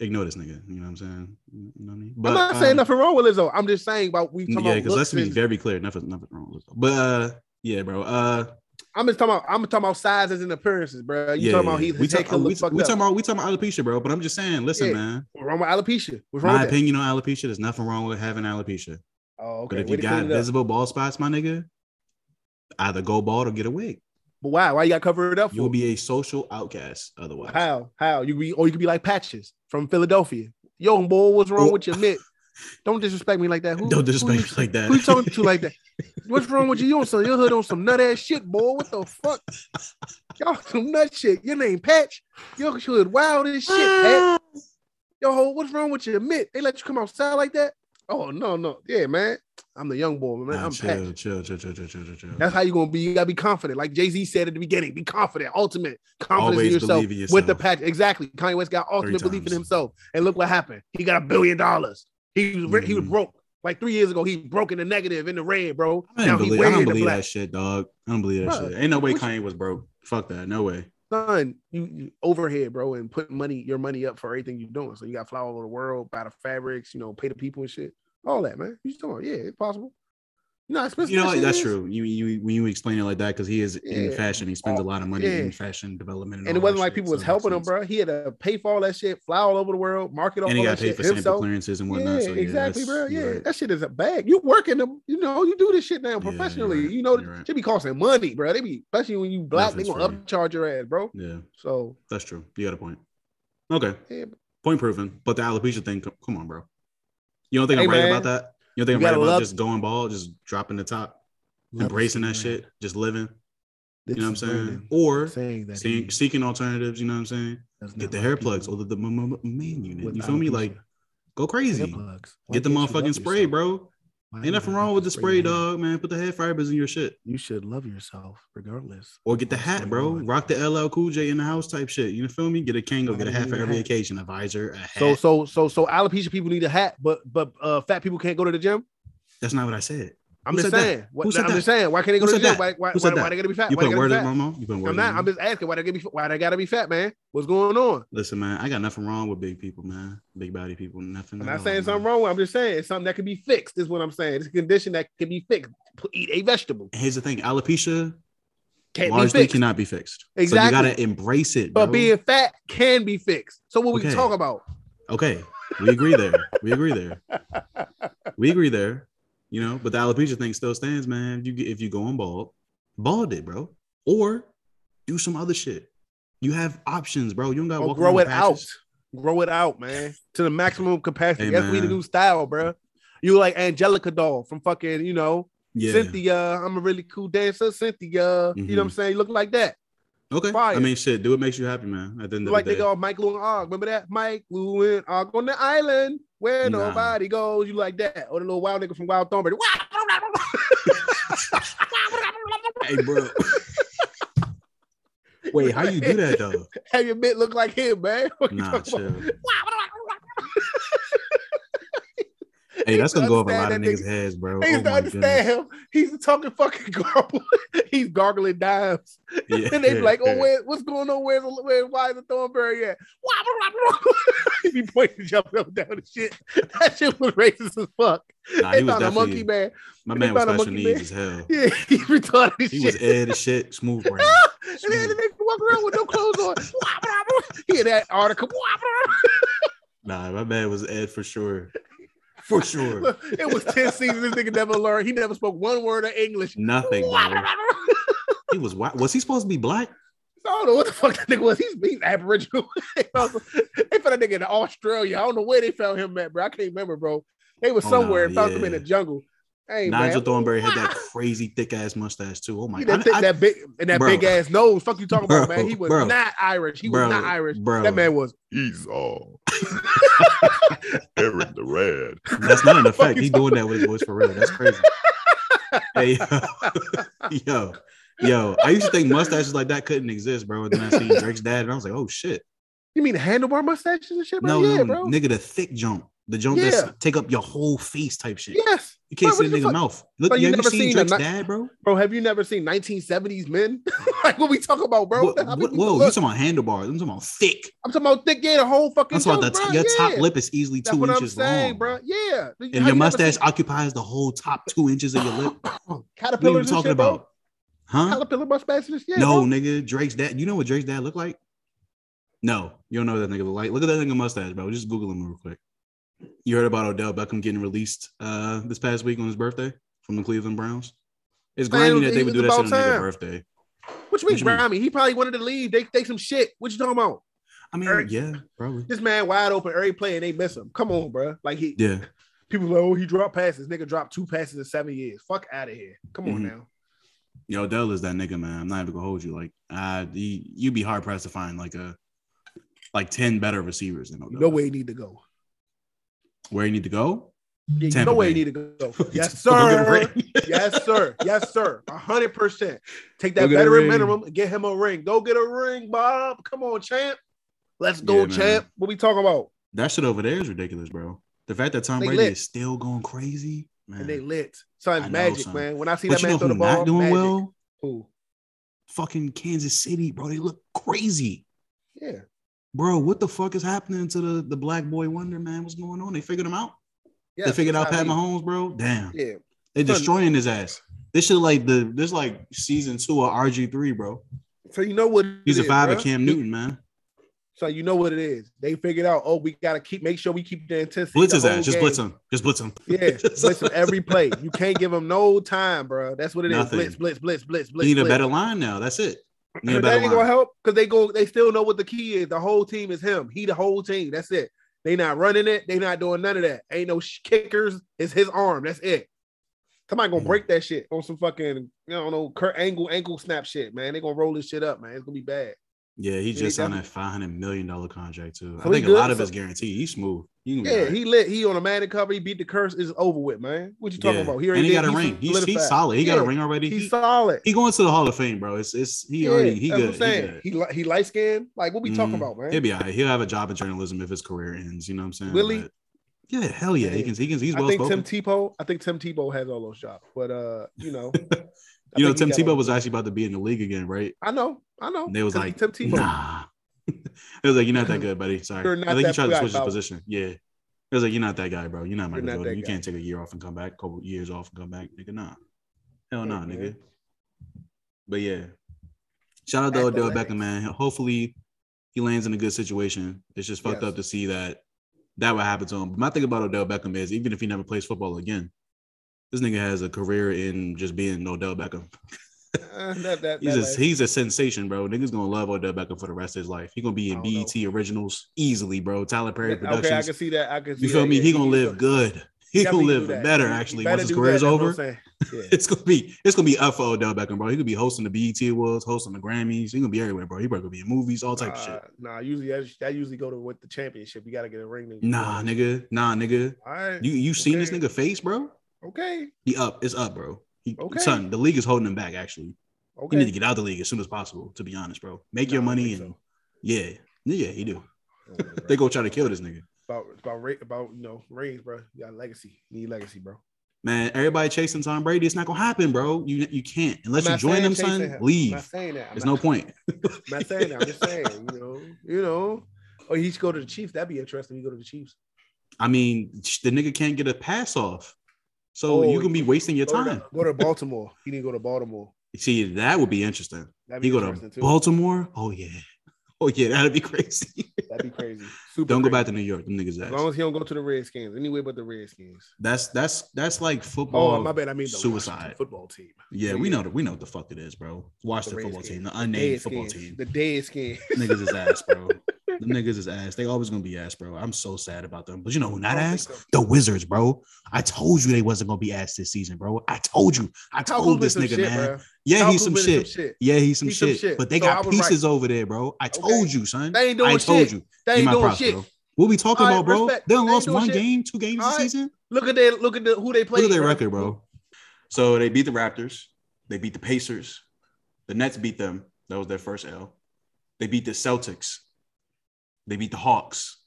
ignore this nigga. You know what I'm saying? You know what I mean? I'm not saying um, nothing wrong with Lizzo. I'm just saying about we talking Yeah, because let's be very clear. Nothing, nothing wrong with Lizzo. But uh, yeah, bro. Uh, I'm just talking about I'm talking about sizes and appearances, bro. You yeah, talking about he we talk, we, we talking about we talking about alopecia, bro. But I'm just saying, listen, Yeah. man. What's wrong with alopecia? What's wrong My with that? opinion on alopecia, there's nothing wrong with having alopecia. Oh, okay. But if Way you got clean it up. visible bald spots, my nigga, either go bald or get a wig. But why? Why you got to cover it up You will be a social outcast otherwise. How? How? You be or you could be like Patches from Philadelphia. Yo, boy, what's wrong with your mitt? Don't disrespect me like that. Who, Don't disrespect you- me like that. Who you talking to like that? What's wrong with you? You on some your hood on some nut ass shit, boy. What the fuck? Y'all some nut shit. Your name Patch. Your hood wild as shit, Pat. Ah. Yo, what's wrong with your mitt? They let you come outside like that? Oh no, no, yeah, man. I'm the young boy, man. Nah, I'm chill, chill, chill, chill, chill, chill, chill, chill. That's how you gonna be. You gotta be confident. Like Jay Z said at the beginning, be confident, ultimate confidence Always in yourself, in with the patch. Exactly. Kanye West got ultimate belief in himself. And look what happened. He got a billion dollars. He was ri- he was Mhm. broke. Like three years ago, he broke in the negative in the red, bro. I Now don't he believe, I don't believe that shit, dog. I don't believe that Bruh, shit. Ain't no way Kanye was broke. Fuck that. No way. son, you, you overhead, bro, and put money, your money up for everything you're doing. So you got fly all over the world, buy the fabrics, you know, pay the people and shit. All that, man. You talking? about? Yeah, it's possible. You know, expensive You know that That's is? true. You you when you explain it like that because he is in fashion, he spends a lot of money Yeah. in fashion development, And it wasn't like shit, people was helping him, bro. He had to pay for all that shit, fly all over the world, market all, And he all got that paid shit for sample himself. clearances and Yeah, whatnot. so yeah, exactly, bro. Yeah, right. that shit is a bag. You working them, you know, you do this shit now professionally. right, You know, right. should be costing money, bro. They be especially when you black, they gonna upcharge your ass, bro. Yeah, So that's true. You got a point. Okay, yeah, point proven. But the alopecia thing, come on, bro. You don't think Hey, I'm right man. about that? You don't think You I'm right about love- just going bald, just dropping the top, Love embracing that is shit, just living? This You know what I'm saying? Brandon Or saying that seeking, he seeking alternatives. You know what I'm saying? Get the like hair people plugs or the, the m- m- main unit. with You feel me? alopecia. Like, go crazy. Hair plugs. Why Get the motherfucking spray, yourself? bro. Why Ain't nothing wrong with the spray, dog, man. Put the hair fibers in your shit. You should love yourself regardless. Or get the hat, bro. on. Rock the LL Cool J in the house type shit. You feel me? Get a Kangol, get a hat for every hat? occasion, a visor, a hat. So so so so alopecia people need a hat, but but uh fat people can't go to the gym. That's not what I said. I'm Who just saying. What, I'm that? just saying. Why can't they go Who to the gym? Why, why, why, why they gotta be fat? You put words in my mouth. You put I'm not. I'm just asking why they gotta be why they gotta be fat, man. What's going on? Listen, man, I got nothing wrong with big people, man. Big body people, nothing. I'm not all, saying man. something wrong. with. I'm just saying it's something that can be fixed. Is what I'm saying. It's a condition that can be fixed. Eat a vegetable. Here's the thing: alopecia Can't be largely fixed. cannot be fixed. Exactly. So you gotta embrace it. But bro. being fat can be fixed. So what we talk about? Okay, we agree there. We agree there. We agree there. You know, but the alopecia thing still stands, man. If you get if you going bald, bald it, bro, or do some other shit. You have options, bro. You don't got to grow it with out. Grow it out, man, to the maximum capacity. Hey, That's we the new style, bro. You like Angelica doll from fucking, you know, Yeah. Cynthia. I'm a really cool dancer, Cynthia. You know what I'm Mhm. saying? You look like that. Okay. Fire. I mean, shit. Do what makes you happy, man. At the end of like the they go Mike Lu and Og. Remember that? Mike Lu and Og on the island where Nah. nobody goes. You like that? Or the little wild nigga from Wild Thornberry. hey, bro. Wait, how you do that though? Have your bit look like him, man. Nah, chill. Hey, that's gonna go over a lot of niggas' that heads, bro. He Oh to understand goodness. him. He's talking fucking garble. He's gargling dimes. Yeah. and they be like, oh, where, what's going on? Where's where, why is the Thornberry at? he be pointing, jumping up and down and shit. That shit was racist as fuck. Nah, they he was found a monkey man. My man was special needs man. as hell. Yeah, he retarded He shit. was Ed as shit, smooth brain. and then the nigga walk around with no clothes on. he had that article. Nah, my man was Ed for sure. For sure. Look, it was 10 seasons. This nigga never learned. He never spoke one word of English. Nothing. He was white. Was he supposed to be black? I don't know what the fuck that nigga was. He's, he's Aboriginal. they found that nigga in Australia. I don't know where they found him at, bro. I can't remember, bro. They was Oh, somewhere nah, and found him in the jungle. Hey, Nigel man. Thornberry had that crazy thick ass mustache too. Oh my god. that, I- that big and that Bro. big ass nose. Fuck you talking about, man. He was bro. not Irish. He Bro, was not Irish. bro. That man was He's Esau. Eric the Red. That's not an Fuck effect. you He doing that with his voice for real. That's crazy. hey, yo, yo, yo. I used to think mustaches like that couldn't exist, bro. And then I seen Drake's dad, and I was like, oh shit. You mean the handlebar mustaches and shit, bro? No, yeah, no, bro. nigga, the thick jump, the jump Yeah. that's take up your whole face type shit. Yes. You can't Bro, see a the nigga mouth. Look, Bro, have you never seen seen Drake's ni- dad, bro? Bro, have you never seen 1970s men? like what we talk about, bro? What- what- whoa, you talking about handlebars? I'm talking about thick. I'm talking about thick, yeah, the whole fucking. I'm talking about the, bro. your top lip is easily That's two what I'm inches saying, long, bro. Yeah. and Have your you mustache seen occupies the whole top two inches of your lip. What are you talking shit, bro? about? Huh? Caterpillar mustaches, yeah. no, bro. nigga, Drake's dad. You know what Drake's dad look like? No, you don't know what that nigga look like. Look at that nigga mustache, bro. Just Google him real quick. You heard about Odell Beckham getting released uh this past week on his birthday from the Cleveland Browns? It's grimy that they would do that shit on about a nigga time. birthday. What you mean, What you mean? He probably wanted to leave. They take some shit. What you talking about? I mean, Eric- yeah, probably. This man wide open, every play, and they miss him. Come on, bro. Like he, Yeah. people like, oh, he dropped passes. Nigga dropped two passes in seven years. Fuck out of here. Come on Mhm. now. Yo, Odell is that nigga, man. I'm not even gonna hold you. Like, uh, he, you'd be hard pressed to find like a like 10 better recievers than You Odell. know where he need to go. Where you need to go? Yeah, you know where Bay. he need to go. Yes, Go get a sir. yes, sir. Yes, sir. A hundred percent. Take that veteran minimum and get him a ring. Go get a ring, Bob. Come on, champ. Let's go, Yeah, man. champ. What we talking about? That shit over there is ridiculous, bro. The fact that Tom They Brady lit. is still going crazy, man. And they lit. Son's know, magic, son. man. When I see but that man throw the ball, not doing magic. well? Who? Fucking Kansas City, bro. They look crazy. Yeah. Bro, what the fuck is happening to the, the black boy wonder, man? What's going on? They figured him out. Yeah. they figured out Pat he- Mahomes, bro. Damn. Yeah. They destroying his ass. This shit like the this like season two of RG3, bro. So you know what He's a is, five of. Cam Newton, man. So you know what it is. They figured out, oh, we gotta keep make sure we keep the intensity. Blitz his ass. Just blitz him. Just blitz him. Yeah, blitz him every play. You can't give him no time, bro. That's what it is. Nothing. Blitz, blitz, blitz, blitz, blitz. You need a better line now. That's it. That ain't gonna help because they go. They still know what the key is. The whole team is him. He the whole team. That's it. They not running it. They not doing none of that. Ain't no sh- kickers. It's his arm. That's it. Somebody gonna break that shit on some fucking, you don't know, Kurt Angle ankle snap shit, man. They gonna roll this shit up, man. It's gonna be bad. Yeah, he just he signed that five hundred million dollar contract too. So I think a lot of it's guaranteed. He's smooth. He Yeah, right. he lit. He on a Madden cover. He beat the curse. Is over with, man. What you talking Yeah. about? and he did- got a ring. He's, he's solid. He got a ring already. He's He, solid. he going to the Hall of Fame, bro. It's it's he Yeah, already he good. He good. He li- he light skinned. Like what we talking Mhm. about, man? He'll be all right. He'll have a job in journalism if his career ends. You know what I'm saying? Will he? But- yeah, hell yeah. He can. He can. He's I think. Tim Tebow. I think Tim Tebow has all those jobs, but uh, you know, you know, Tim Tebow was actually about to be in the league again, right? I know, I know. And they was like, Tim Tebow. nah. it was like, you're not that good, buddy. Sorry. I think he tried to switch his position. Yeah. It was like, you're not that guy, bro. You're not Michael not Jordan. You guy. can't take a year off and come back, a couple years off and come back, nigga. Nah. Hell nah, man. nigga. But yeah. Shout out to Odell Beckham, man. Hopefully he lands in a good situation. It's just fucked Yes. up to see that that would happen to him. But my thing about Odell Beckham is even if he never plays football again, this nigga has a career in just being Odell Beckham. Uh, that, that, He's that a he's a sensation, bro. Niggas gonna love Odell Beckham for the rest of his life. He gonna be in don't know. BET originals easily, bro. Tyler Perry production. okay, I can see that. I can see you feel me? yeah, he gonna live good. He gonna live better He- he actually better once his do career that, is that's what I'm over. Yeah. It's gonna be it's gonna be up for Odell Beckham, bro. He could be hosting the BET Awards, hosting the Grammys. He gonna be everywhere, bro. He probably gonna be in movies, all type of shit. Uh, nah, usually that, that usually go to with the championship. You got to get a ring. to- Nah, nigga. Nah, nigga. All right. You you seen this nigga face, bro? Okay. He up. It's up, bro. He, Okay. Son, the league is holding him back. Actually, Okay. you need to get out of the league as soon as possible. To be honest, bro. Make your money and so. yeah, yeah, he do. Oh. They go try to kill this nigga. about about about you know rings, bro. You got legacy. You need legacy, bro. Man, everybody chasing Tom Brady. It's not gonna happen, bro. You you can't unless you join them, son. him. I'm Leave. not saying that. I'm There's no point. I'm not saying that. I'm just saying, you know, you know. Or he should go to the Chiefs. That'd be interesting. He go to the Chiefs. I mean, the nigga can't get a pass off, so Oh, you can be wasting your Go to, time. go to Baltimore. He need to go to Baltimore. See, that would be interesting. That'd He go to too. Baltimore. Oh yeah, oh yeah, that'd be crazy. That'd be crazy. Super Don't go back to New York. Them niggas ass. As long as he don't go to the Redskins, anyway, but the Redskins. That's that's that's like football. Oh, my bad. I mean the suicide. Washington football team. Yeah, Yeah, we know that we know what the fuck it is, bro. Watch the, The football team, the The unnamed dead football skins. team. The dead skin. niggas is ass, bro. The niggas is ass. They always gonna be ass, bro. I'm so sad about them. But you know who not ass? so. The Wizards, bro. I told you they wasn't gonna be ass this season, bro. I told you. I told this nigga, shit, man. bro. Yeah, Kyle he's some shit. some shit. Yeah, he's some, He's some shit. shit. But they So got was right. pieces over there, bro. I told you, son. They ain't doing I told shit. you. They ain't doing shit. bro. What we talking right, about, bro? respect. They done They lost one shit. game, two games All this right. season. Look at their look at the who they played. Look at their bro. record, bro. So they beat the Raptors. They beat the Pacers. The Nets beat them. That was their first L. They beat the Celtics. They beat the Hawks.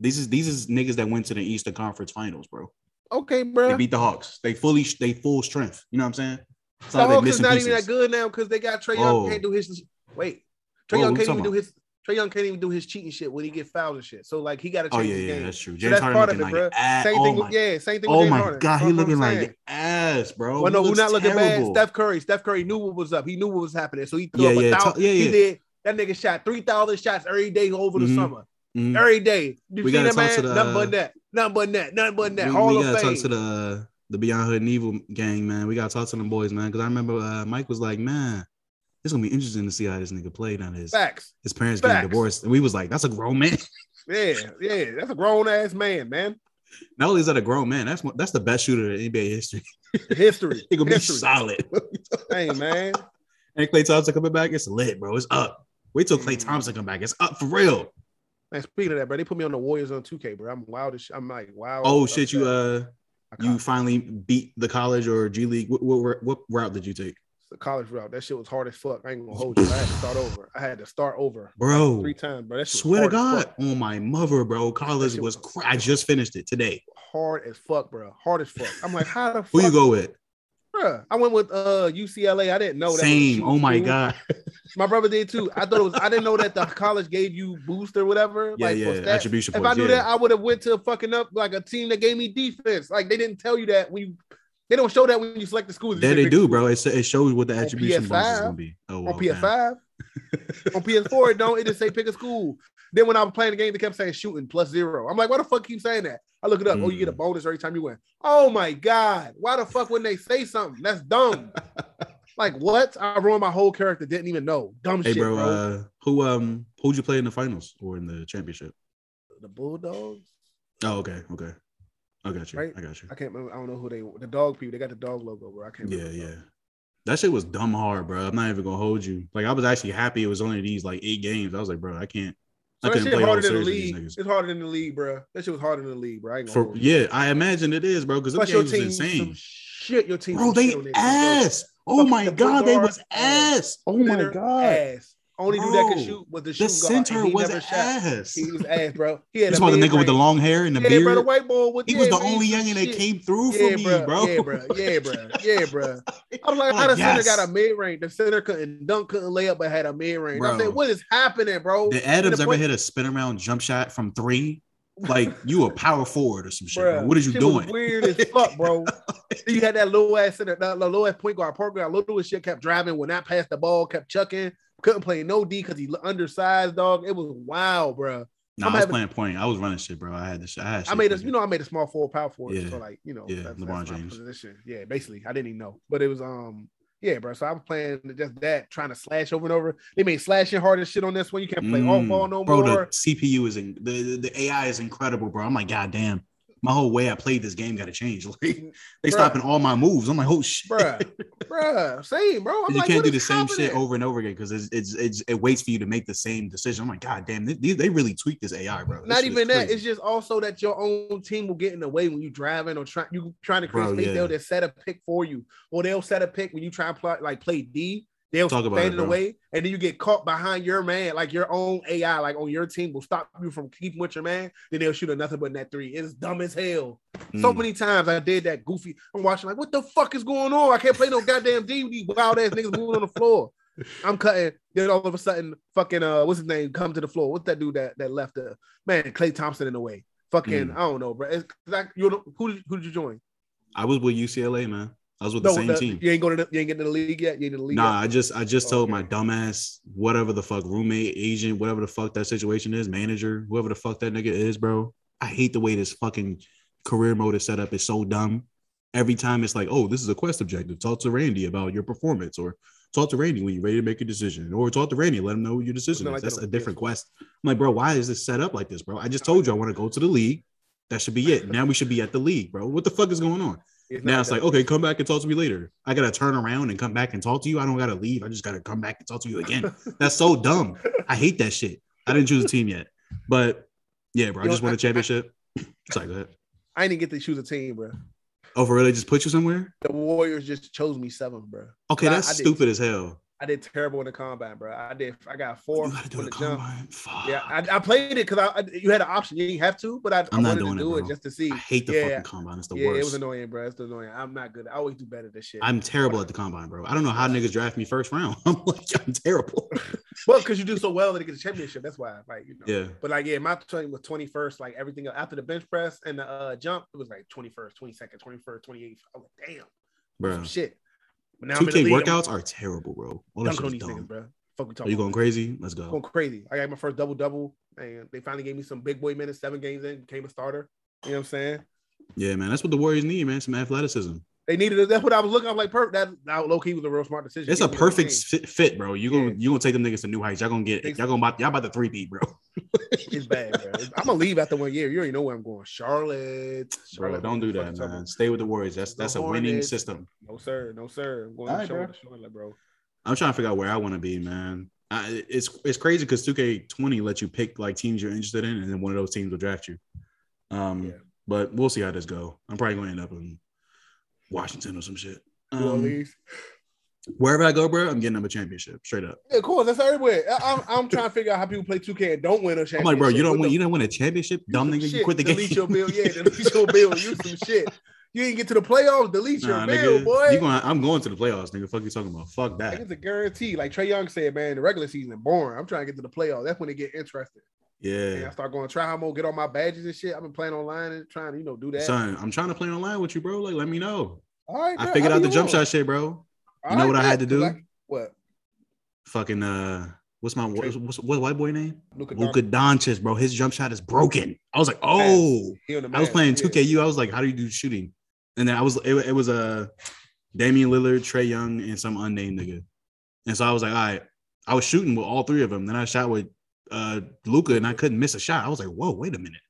These is these is niggas that went to the Eastern Conference Finals, bro. Okay, bro. They beat the Hawks. They fully they full strength. You know what I'm saying? It's The Hawks is not pieces. even that good now because they got Trae Young can't do his wait. Trae Young can't even do his Trae Young can't even do his cheating shit when he get fouled and shit. So like he got to Oh change yeah, his yeah, game. that's true. So that's Harden part of it, like bro. ass. Same oh thing my, with yeah, same thing. oh with James my Harden. god, he That's what I'm looking like ass, bro. Well, no, who not looking bad? Steph Curry. Steph Curry knew what was up. He knew what was happening. So he threw Yeah, up a yeah, thousand. t- yeah, He did. That nigga shot three thousand shots every day over the Mhm. summer. Mhm. Every day. You We gotta that man? talk to the, Nothing uh, but that. Nothing but that. Nothing but that. we, Hall we gotta talk to the the Beyond Hood and Evil gang, man. We gotta talk to them boys, man. Because I remember uh, Mike was like, man, it's gonna be interesting to see how this nigga played on his Facts. his parents getting divorced, and we was like, that's a grown man. Yeah, yeah. That's a grown ass man, man. Not only is that a grown man, that's that's the best shooter in NBA history. History. he gonna be solid. Hey, man. and Klay Thompson coming back, it's lit, bro. It's up. Wait till. Klay Thompson come back. It's up for real. Man, speaking of that, bro, they put me on the Warriors on 2K, bro. I'm wild as sh- I'm like, wow. Oh shit, you uh you finally beat the college or G League. What, what, what route did you take? The college route. That shit was hard as fuck. I ain't gonna hold you. I had to start over. I had to start over, Bro, three times, bro. That shit Swear to God, on my mother, bro. College was. was Cra- I just finished it today. hard as fuck, bro. Hard as fuck. I'm like, how the fuck? Who you go with? Bruh, I went with uh UCLA. I didn't know that. Same. Oh my. God. My brother did too. I thought it was. I didn't know that the college gave you boost or whatever. Yeah, like, yeah. Attribution If points. I knew yeah. that, I would have went to a fucking up like a team that gave me defense. Like they didn't tell you that when you. They don't show that when you select the schools. That they do, bro. It, it shows what the On attribution bonus is gonna be. Oh, on well, damn. PS5. on PS4, it don't. It just say pick a school. Then when I was playing the game, they kept saying shooting plus zero. I'm like, why the fuck keep saying that? I look it up. Oh, you get a Mm. bonus every time you win. Oh my god, why the fuck wouldn't they say something? That's dumb. like what? I ruined my whole character. Didn't even know. Dumb Hey, shit, bro. bro. Uh, who um who'd you play in the finals or in the championship? the Bulldogs. Oh, okay, okay. I got you. Right? I got you. I can't remember. I don't know who they. The dog people. They got the dog logo, bro. I can't. Yeah, remember. yeah. That shit was dumb hard, bro. I'm not even gonna hold you. Like I was actually happy it was only these like eight games. I was like, bro, I can't. So I that shit harder than the league. It's harder than the league, bro. That shit was harder than the league, bro. I For yeah, I imagine it is, bro. Because the Plus your games team was insane. shit. Your team, Bro, they shit oh ass. Oh my god, they was ass. Oh my god. ass. Only dude that could shoot was the The guard. center he was never shot. ass. He was ass, bro. He had a saw the nigga with the long hair and the yeah, beard. bro. The white boy with he yeah, was the bro, only youngin that came through for yeah, me, bro. bro. Yeah, bro. Yeah, bro. Yeah, bro. I was like, how the center got a mid range? The center couldn't dunk, couldn't lay up, but had a mid range. I Bro. said, what is happening, bro? Did Adams ever point- hit a spin around jump shot from three? Like you a power forward or some shit, bro. What are you doing? weird as fuck, bro. You had that little ass center, that little ass point guard, guard, little as shit kept driving, would not pass the ball, kept chucking, couldn't play no D because he undersized, dog. It was wild, bro. Nah, I'm I was having- playing point. I was running shit, bro. I had this. I had. I made a, you know, I made a small forward, power forward. Yeah. So like, you know, Yeah, that's, LeBron that's James. position. Yeah, basically, I didn't even know, but it was um, yeah, bro. So I was playing just that, trying to slash over and over. They made slashing hard as shit on this one. You can't play off Mm. ball no bro, more. the CPU is in, the, the the AI is incredible, bro. I'm like, god damn, my whole way I played this game got to change. Like they Bruh. stopping all my moves. I'm like, oh shit, Bruh, bruh, same, bro. I'm you like, can't do the same shit over and over again because it's, it's it's it waits for you to make the same decision. I'm like, god damn, they, they really tweak this AI, bro. This Not even that. It's just also that your own team will get in the way when you driving or trying you trying to create Bro, space. yeah. They'll just set a pick for you, or they'll set a pick when you try and play like play D. They'll Talk stand about it, in the way, and then you get caught behind your man. Like your own AI, like on your team, will stop you from keeping with your man. Then they'll shoot a nothing but net three. It's dumb as hell. So Mm. many times I did that goofy. I'm watching like, what the fuck is going on? I can't play no goddamn D with these wild ass niggas moving on the floor. I'm cutting. Then all of a sudden, fucking uh, what's his name? Come to the floor. What's that dude that that left? Uh, man, Klay Thompson in the way. Fucking, Mm. I don't know, bro. It's like you know, who who did you join? I was with UCLA, man. I was with the same the- team. You ain't going to you ain't getting to the league yet. You ain't in the league. Nah, yet? I just I just told Okay. my dumbass whatever the fuck roommate, agent, whatever the fuck that situation is, manager, whoever the fuck that nigga is, bro. I hate the way this fucking career mode is set up. It's so dumb. Every time it's like, oh, this is a quest objective. Talk to Randy about your performance, or talk to Randy when you're ready to make a decision, or talk to Randy, let him know your decision like that That's a different PS4. quest. I'm like, bro, why is this set up like this, bro? I just told you I want to go to the league. That should be it. Now we should be at the league, bro. What the fuck is going on? It's Now it's like, okay, come back and talk to me later. I gotta turn around and come back and talk to you. I don't gotta leave. I just gotta come back and talk to you again. That's so dumb. I hate that shit. I didn't choose a team yet, but yeah, bro. I know, just won I- a championship. Sorry, go ahead. I didn't get to choose a team, bro. Oh, for real? They just put you somewhere? The Warriors just chose me seventh, bro. Okay, that's I did- stupid as hell. I did terrible in the combine, bro. I did. I got four do the jump. Yeah, I, I played it because I, I- you had an option. You didn't have to, but I, I I'm not wanted doing to do it, bro. just to see. I hate the yeah, fucking combine. It's the yeah, worst. it was annoying, bro. It's annoying. I'm not good. I always do better than shit. I'm terrible at the combine, bro. I don't know how niggas draft me first round. I'm like, I'm terrible. well, because you do so well that it gets a championship. That's why, like, you know. yeah. But like, yeah, my team was 21st. Like everything after the bench press and the uh, jump, it was like 21st, 22nd, 21st, 28th. I was like, damn, Bro. some shit. But now I'm in the 2K league, I'm workouts are terrible, bro. All that dunking shit on these dumb. niggas, bro. Fuck we Are talking. you about? going crazy? Let's go. Going crazy. I got my first double double, and they finally gave me some big boy minutes. Seven games in, became a starter. You know what I'm saying? Yeah, man. That's what the Warriors need, man. Some athleticism. They needed it. That's what I was looking. I'm like, perfect. That now low key was a real smart decision. It's a Give me the perfect fit, fit, bro. You gonna Yeah. you gonna take them niggas to new heights. Y'all gonna get Thanks. y'all gonna about y'all about the three beat, bro. It's bad, bro. I'm gonna leave after one year. You already know where I'm going. Charlotte. Bro, don't do that, man. about? Stay with the Warriors. That's The that's a winning Hornets. system. No sir, no sir. I'm going All to right, bro. Charlotte, Charlotte, bro. I'm trying to figure out where I want to be, man. I, it's it's crazy because 2K20 lets you pick like teams you're interested in, and then one of those teams will draft you. Um, Yeah. but we'll see how this go. I'm probably going to end up in Washington or some shit. Um, wherever I go, bro, I'm getting them a championship straight up. Yeah, of course, that's everywhere. I, am I'm trying to figure out how people play 2K and don't win a championship. I'm like, bro, you don't win, you don't win a championship, dumb nigga. You quit the delete game. Delete your bill. Yeah, delete your bill. Use some shit. You ain't get to the playoffs. Delete your bill, nigga, boy. you going, I'm going to the playoffs, nigga. Fuck you talking about? Fuck Like, that. it's a guarantee. Like Trae Young said, man, the regular season boring. I'm trying to get to the playoffs. That's when it get interesting. And Yeah, I start going try mode, get all my badges and shit. I've been playing online and trying to, you know, do that. son, I'm trying to play online with you, bro. Like, let me know. all right, I figured out the jump shot shit, bro. All You know what I had to do? What? Fucking uh, what's my what's, what's what white boy name? Luka Luka Doncic, bro. His jump shot is broken. I was like, oh, He on the I was playing 2KU. I was like, how do you do shooting? And then I was, it, it was a uh, Damian Lillard, Trae Young, and some unnamed nigga. And so I was like, all right, I was shooting with all three of them. Then I shot with uh Luka, and I couldn't miss a shot. I was like, whoa, wait a minute.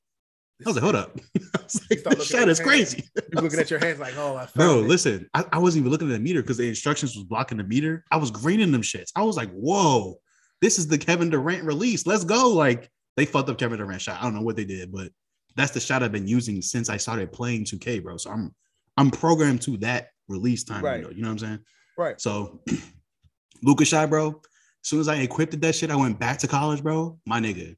I was like, hold up. I was like, this shot is crazy. You looking at your hands like, oh, I Bro, it. listen, I, I wasn't even looking at the meter because the instructions was blocking the meter. I was greening them shits. I was like, whoa, this is the Kevin Durant release. Let's go. Like they fucked up Kevin Durant shot. I don't know what they did, but that's the shot I've been using since I started playing 2K, bro. So I'm I'm programmed to that release time Right. window. You know what I'm saying? Right. So Luka shot, bro. As soon as I equipped that shit, I went back to college, bro. My nigga.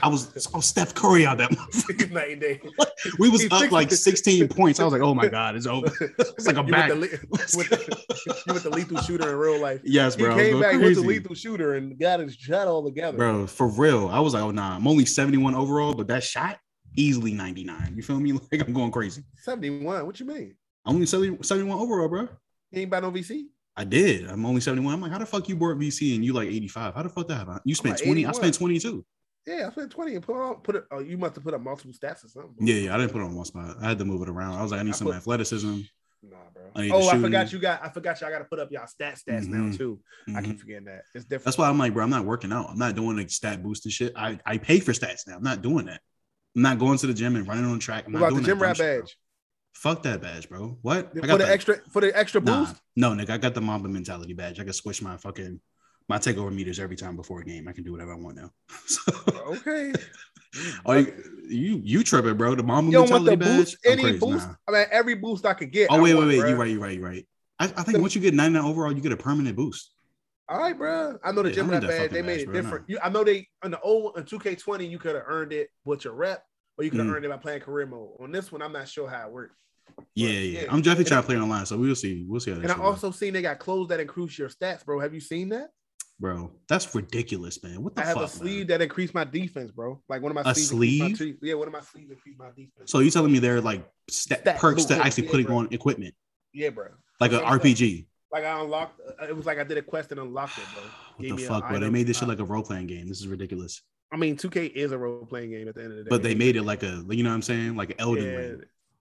I was, I was Steph Curry out that motherfucker. Night and day. We was up like 16 points. I was like, oh my God, it's over. It's like I'm you back. With the, with the, you with the lethal shooter in real life. Yes, He bro. Was came back with the lethal shooter and got his shot all together. Bro, for real. I was like, oh nah, I'm only 71 overall, but that shot easily 99. You feel me? Like I'm going crazy. 71. What you mean? I'm only 70, 71 overall, bro. He ain't buy no VC? I did. I'm only 71. I'm like, how the fuck you bought VC and you like 85? How the fuck that happened? You spent like 20. I spent 22. Yeah, I spent 20 and put on put it. Oh, you must have put up multiple stats or something. Yeah, yeah. I didn't put it on one spot. I had to move it around. I was like, I need I some put- athleticism. Nah, bro. I oh, I forgot you got I forgot y'all gotta put up y'all stat stats now Mhm. too. I Mhm. keep forgetting that. It's different. That's why I'm like, bro, I'm not working out. I'm not doing like stat boosting shit. I, I pay for stats now. I'm not doing that. I'm not going to the gym and running on track. I'm What not about the gym rat shit, badge? Fuck that badge, bro. What? I For got the extra for the extra Nah, boost? no, nigga, I got the Mamba mentality badge. I can switch my fucking my takeover meters every time before a game. I can do whatever I want now. So, Okay. oh, you, you you tripping, bro? The Mamba You mentality the badge. boost, any crazy, boost. nah. I mean, every boost I could get. Oh wait, wait, want, wait. You're right. You're right. You're right. I, I think once you get 99 overall, you get a permanent boost. All right, bro. I know the Yeah, gym I need rat that badge. They made badge, it bro, different. You, I know they on the old on 2K20, you could have earned it with your rep, or you could have Mm. earned it by playing career mode. On this one, I'm not sure how it works. Yeah, yeah. yeah. I'm definitely trying to play online, so we'll see. We'll see how that And I shit goes. also seen they got clothes that increase your stats, bro. Have you seen that? bro. That's ridiculous, man. What the I have fuck? a sleeve that increased my defense, bro. Like one of my A sleeves increased my yeah, one of my sleeves increased my defense. So you telling me they're like Stat perks to actually yeah, putting bro. on equipment, Yeah, bro. like an RPG? Like I unlocked. uh, It was like I did a quest and unlocked it, bro. What Gave the fuck, bro? They made this shit like a role playing game. This is ridiculous. I mean, 2K is a role playing game at the end of the day. But they made it like a, you know what I'm saying, like an Elden yeah, Ring,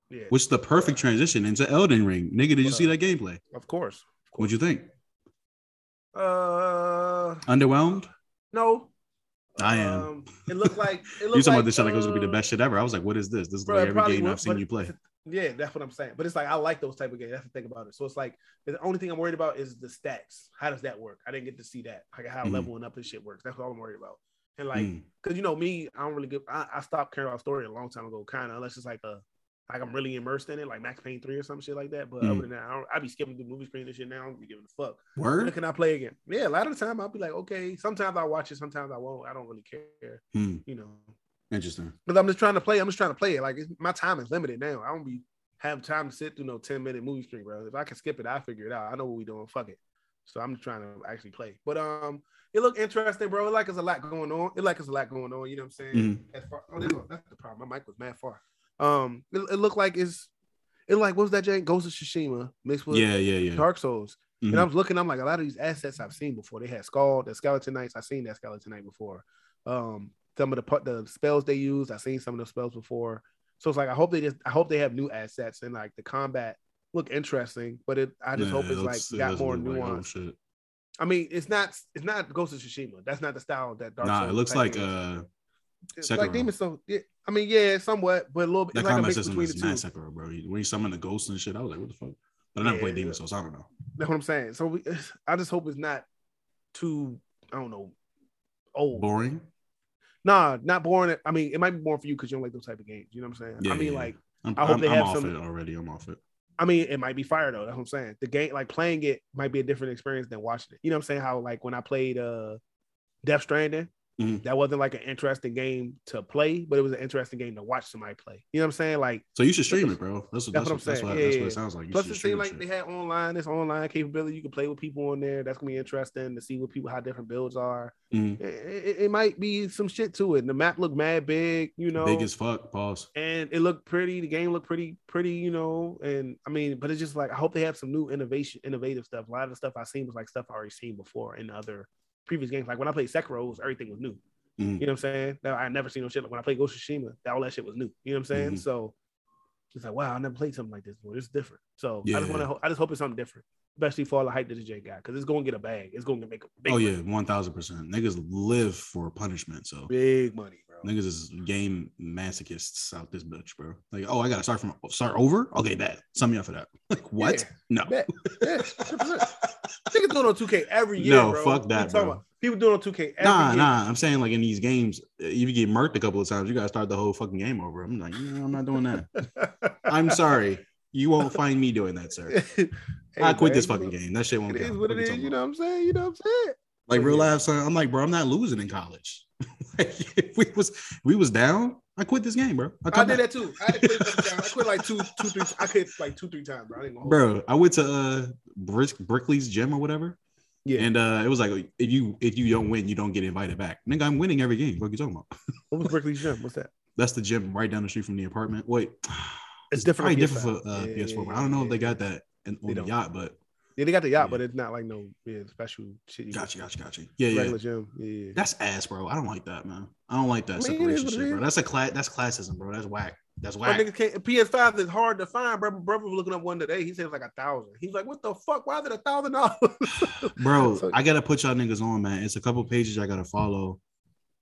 yeah. which is the perfect transition into Elden Ring. Nigga, did you see that gameplay? Of course. What'd you think? Uh, Underwhelmed? no. I am. Um, it looked like it You looked talking like, about this shit like it was gonna be the uh, best shit ever. I was like, what is this? This is bro, like every game would, I've seen you play. Yeah, that's what I'm saying. But it's like I like those type of games. That's the thing about it. So it's like the only thing I'm worried about is the stats. How does that work? I didn't get to see that. Like how Mhm. leveling up this shit works. That's all I'm worried about. And like, Mm. cause you know me, I don't really give. I, I stopped caring about story a long time ago, kind of. Unless it's like a, like I'm really immersed in it, like Max Payne three or some shit like that. But Mm. other than that, I, don't, I be skipping the movie screen and shit now. I don't be giving a fuck. Word? When can I play again? Yeah, a lot of the time I'll be like, okay. Sometimes I watch it, sometimes I won't. I don't really care. Hmm. You know, Interesting. because I'm just trying to play. I'm just trying to play it. Like it's, my time is limited now. I don't be have time to sit through no 10 minute movie screen, bro. If I can skip it, I figure it out. I know what we doing. Fuck it. So I'm just trying to actually play. But um, it looked interesting, bro. It like there's a lot going on. It like there's a lot going on. You know what I'm saying? Mhm. As far, oh, that's the problem. My mic was mad far. Um, it, it looked like it's it like what was that Jane Ghost of Tsushima mixed with Yeah, yeah, yeah. Dark Souls. Mhm. And I was looking, I'm like, a lot of these assets I've seen before. They had Skull, the Skeleton Knights. I've seen that Skeleton Knight before. Um, some of the the spells they use, I've seen some of the spells before. So it's like I hope they just I hope they have new assets and like the combat look interesting, but it I just Yeah, hope it it's looks- like got more look like, nuance. I mean, it's not it's not Ghost of Tsushima. That's not the style that Dark Nah, Souls it looks like is. uh Sekiro. like Demon Soul. Yeah, I mean, yeah, somewhat, but a little bit. that like a combat mix system between is the two. mad Sekiro, bro. When you summon the ghosts and shit, I was like, what the fuck? But I never Yeah, played Demon. Souls, so I don't know. That's what I'm saying. So we, I just hope it's not too, I don't know, old. Boring. Nah, not boring. I mean, it might be boring for you because you don't like those type of games. You know what I'm saying? Yeah, I mean, yeah. like I'm, I hope I'm- they I'm have off some- it already. I'm off it. I mean, it might be fire though. That's what I'm saying. The game, like playing it, might be a different experience than watching it. You know what I'm saying? How like when I played uh Death Stranding, Mhm. that wasn't like an interesting game to play, but it was an interesting game to watch somebody play. You know what I'm saying? Like So you should stream it, bro. That's That's what that's, what I'm what, that's, saying. what, Yeah, that's what it sounds like. You Plus, it that like shit. they had online, this online capability. You can play with people on there. That's gonna be interesting to see what people how different builds are. Mhm. It, it- it might be some shit to it. And the map looked mad big, you know, Big as fuck. Pause. and it looked pretty. The game looked pretty, pretty, you know. And I mean, but it's just like I hope they have some new innovation, innovative stuff. A lot of the stuff I seen was like stuff I already seen before in other previous games. Like when I played Sekiro, everything was new. Mhm. You know what I'm saying? Now I never seen no shit. Like when I played Ghost of Tsushima, that all that shit was new. You know what I'm saying? Mhm. So it's like, wow, I never played something like this before. It's different. So I just want to, I just hope it's something different, especially for all the hype that the J got, because it's going to get a bag. It's going to make a big, Oh yeah, one thousand percent. Niggas live for punishment. So big money, bro. niggas is game masochists out this bitch, bro. Like, oh, I gotta start from start over. Okay, bet. Sum me up for that. Like, what? Yeah. No. Bet. Yeah, 100%. Niggas doing on 2K every year. No, bro. fuck that, bro. about People doing on 2K every Nah, year. nah. I'm saying like in these games, if you get murked a couple of times, you gotta start the whole fucking game over. I'm like, no, I'm not doing that. I'm sorry. You won't find me doing that, sir. Hey, I quit man, this fucking game. That shit won't It is count. what What it you You know what I'm saying? You know what I'm saying? Like real life, son. I'm like, bro, I'm not losing in college. like, if we was we was down, I quit this game, bro. I, I did back. that too. I had to quit, a couple times. I quit like two, two, three. I quit like two, three times, bro. I didn't bro. I went to uh Brick, Brickley's gym or whatever, Yeah. and uh it was like if you if you don't win, you don't get invited back. Nigga, I'm winning every game. What you talking about? What was Berkeley's gym? What's that? That's the gym right down the street from the apartment. Wait, It's different on Probably different PS5. for uh, Yeah, PS4. yeah, but I don't know if they got that in, They on the don't. yacht, but Yeah, they got the yacht, Yeah. but it's not like no yeah, special shit. You gotcha, gotcha, gotcha. Yeah, yeah. Regular gym. Yeah, yeah. That's ass, bro. I don't like that, man. I don't like that I mean, separation shit, bro. That's a class. That's classism, bro. That's whack. That's My whack. niggas can't. PS5 is hard to find, bro. Brother was looking up one today. He said it's like a thousand. He's like, "What the fuck? Why is it a thousand dollars?" bro. So- I gotta put y'all niggas on, man. It's a couple pages I gotta follow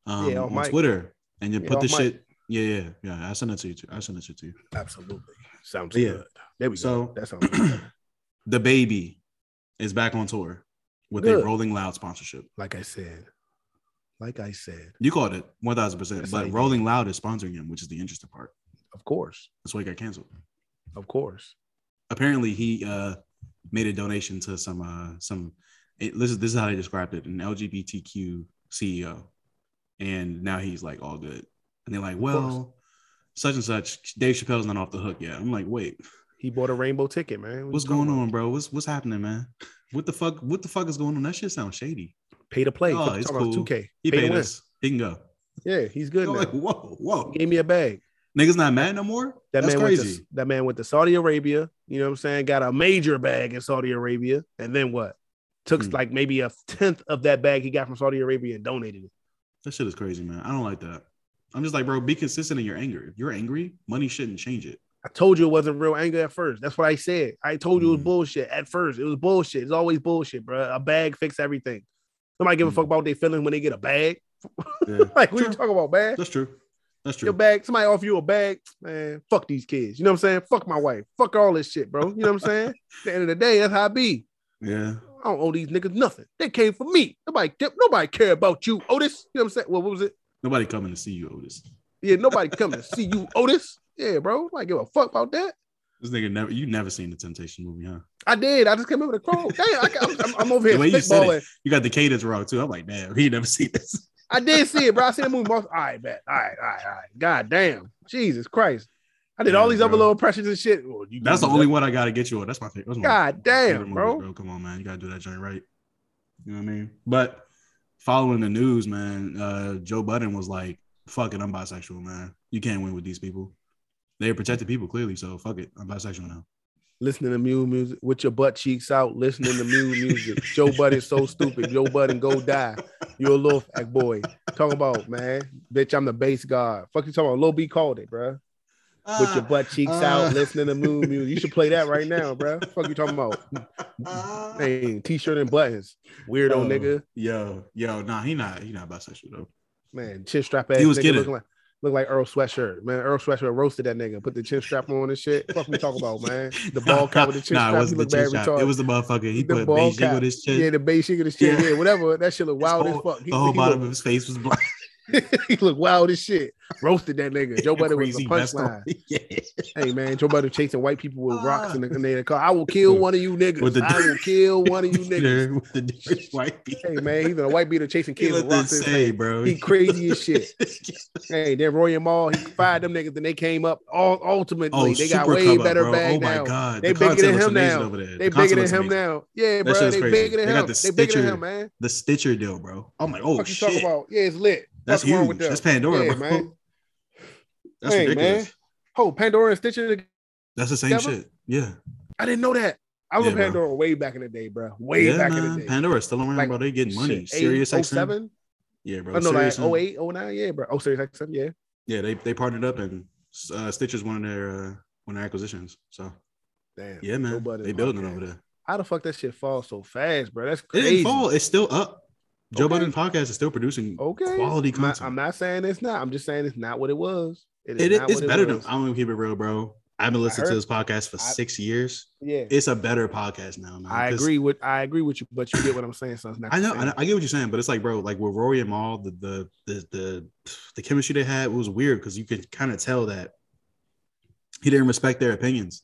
um, Yeah, on on Mike. Twitter, and you Yeah, put on this Mike. shit. Yeah, yeah, yeah. I send it to you. Too. I send it to you. Absolutely. Sounds Yeah. good. There we So- go. That sounds good. The baby is back on tour with Good. a Rolling Loud sponsorship. like I said. Like I said, You called it one thousand percent, but. Rolling Loud is sponsoring him, which is the interesting part. of course, That's why he got canceled. of course. apparently he uh made a donation to some uh some it, this is this is how they described it an lgbtq ceo and now he's like all good and they're like well such and such dave chappelle's not off the hook yet i'm like wait He bought a rainbow ticket, man. What what's going on bro what's what's happening man what the fuck what the fuck is going on that shit sounds shady Pay to play. Oh, it's cool. 2K. he Pay paid us he can go Yeah, he's good now. like whoa whoa Gave me a bag. niggas not mad no more That that's man went to that man went to Saudi Arabia. You know what I'm saying? Got a major bag in Saudi Arabia, and then what? Took Hmm. like maybe a tenth of that bag he got from Saudi Arabia and donated it. that shit is crazy man i don't like that i'm just like bro be consistent in your anger if you're angry money shouldn't change it I told you it wasn't real anger at first. That's what I said. I told you it was Mm. bullshit at first. It was bullshit. It's always bullshit, bro. A bag fix everything. Nobody give a Mm. fuck about their feeling when they get a bag. Yeah. like, what you talking about, bag? That's true. That's true. Your bag, somebody offer you a bag, man. Fuck these kids. You know what I'm saying? Fuck my wife. Fuck all this shit, bro. You know what I'm saying? At the end of the day, that's how I be. Yeah. I don't owe these niggas nothing. They came for me. Nobody, nobody care about you, Otis. You know what I'm saying? Well, what was it? Nobody coming to see you, Otis. Yeah, nobody coming to see you, Otis. Yeah, bro. I give a fuck about that. This nigga never you never seen the Temptation movie, huh? I did. I just came with a quote. Damn, I, am over here The way you said it, you got the cadence wrong too. I'm like, damn, he never seen this. I did see it, bro. I seen the movie. Most, all right, bet. All right, all right, all right. God damn. Jesus Christ. I did all these other little impressions and shit. Well, you That's the only that. one I gotta get you on. That's my favorite. That's my God damn, movie, bro. Come on, man. You gotta do that joint right. You know what I mean? But following the news, man, uh, Joe Budden was like, fuck it, I'm bisexual, man. You can't win with these people. They're protected people, clearly. So fuck it. I'm bisexual now. Listening to Mew music with your butt cheeks out, listening to Mew music. Joe Budden's so stupid. Joe Budden go die. You're a little fat boy. Talking about, man. Bitch, I'm the based god. Fuck you talking about. Lil B called it, bro. With your butt cheeks uh. out, listening to Moon music. You should play that right now, bro. Fuck you talking about. Hey, t-shirt and buttons. Weirdo Oh, nigga. Yo, yo, nah, he not he not bisexual though. Man, chin strap ass He was nigga kidding. looking like look like Earl Sweatshirt. Man, Earl Sweatshirt roasted that nigga. Put the chin strap on and shit. Fuck we talk about, man. The ball cap with the chin nah, it strap. He wasn't the chin strap. retarded. It was the motherfucker. He The put Beijing with his chin. Yeah, the Beijing of his chin. Yeah. Yeah. whatever. That shit look wild whole- as fuck. He- the whole bottom look- of his face was black. he looked wild as shit. Roasted that nigga. Joe Budden was a Crazy vest on. punchline. yeah. Hey man, Joe Budden chasing white people with uh. rocks in the, in their car. I will kill one of you niggas. With the- I will kill one of you niggas. With the different white people. Hey man, he's a white beater chasing kids with rocks this in his say, bro. He crazy as shit. Hey, then Rory and Mal, he fired them niggas, then they came up. All ultimately, Oh, they got way come up, better bro. bag Oh my now. God. They The bigger than him now. They The bigger than him amazing. now. Yeah, bro. They bigger than They got him. the They bigger than Stitcher- him, man. The Stitcher deal, bro. I'm like, oh shit. Yeah, it's lit. That's What's huge. That's Pandora, yeah, bro. man. That's hey, ridiculous. man. Oh, Pandora and Stitcher. That's the same Together? shit. Yeah. I didn't know that. I was Yeah, on bro. Pandora way back in the day, bro. Way yeah, back man. in the day. Pandora's still around, Like, bro. They getting money. Shit, Sirius 8, XM. 07? Yeah, bro. Oh, no, like Sirius XM. 08, 09, yeah, bro. Oh, Sirius XM, yeah. Yeah, they they partnered up and uh, Stitcher's one of their uh, one of their acquisitions. So Damn. yeah, man, Budden they building my over there. How the fuck that shit fall so fast, bro? That's It crazy. didn't fall. It's still up. Joe Okay. Budden podcast is still producing Okay. quality I'm not, content. I'm not saying it's not. I'm just saying it's not what it was. It is It it's better it than. I'm gonna keep it real, bro. I've been listening to this podcast for I- six years. Yeah. It's a better podcast now, man. I agree with I agree with you, but you get what I'm saying. So it's not I know. I know, I get what you're saying, but it's like, bro, like with Rory and Mal, the the the the, the chemistry they had was weird because you could kind of tell that he didn't respect their opinions.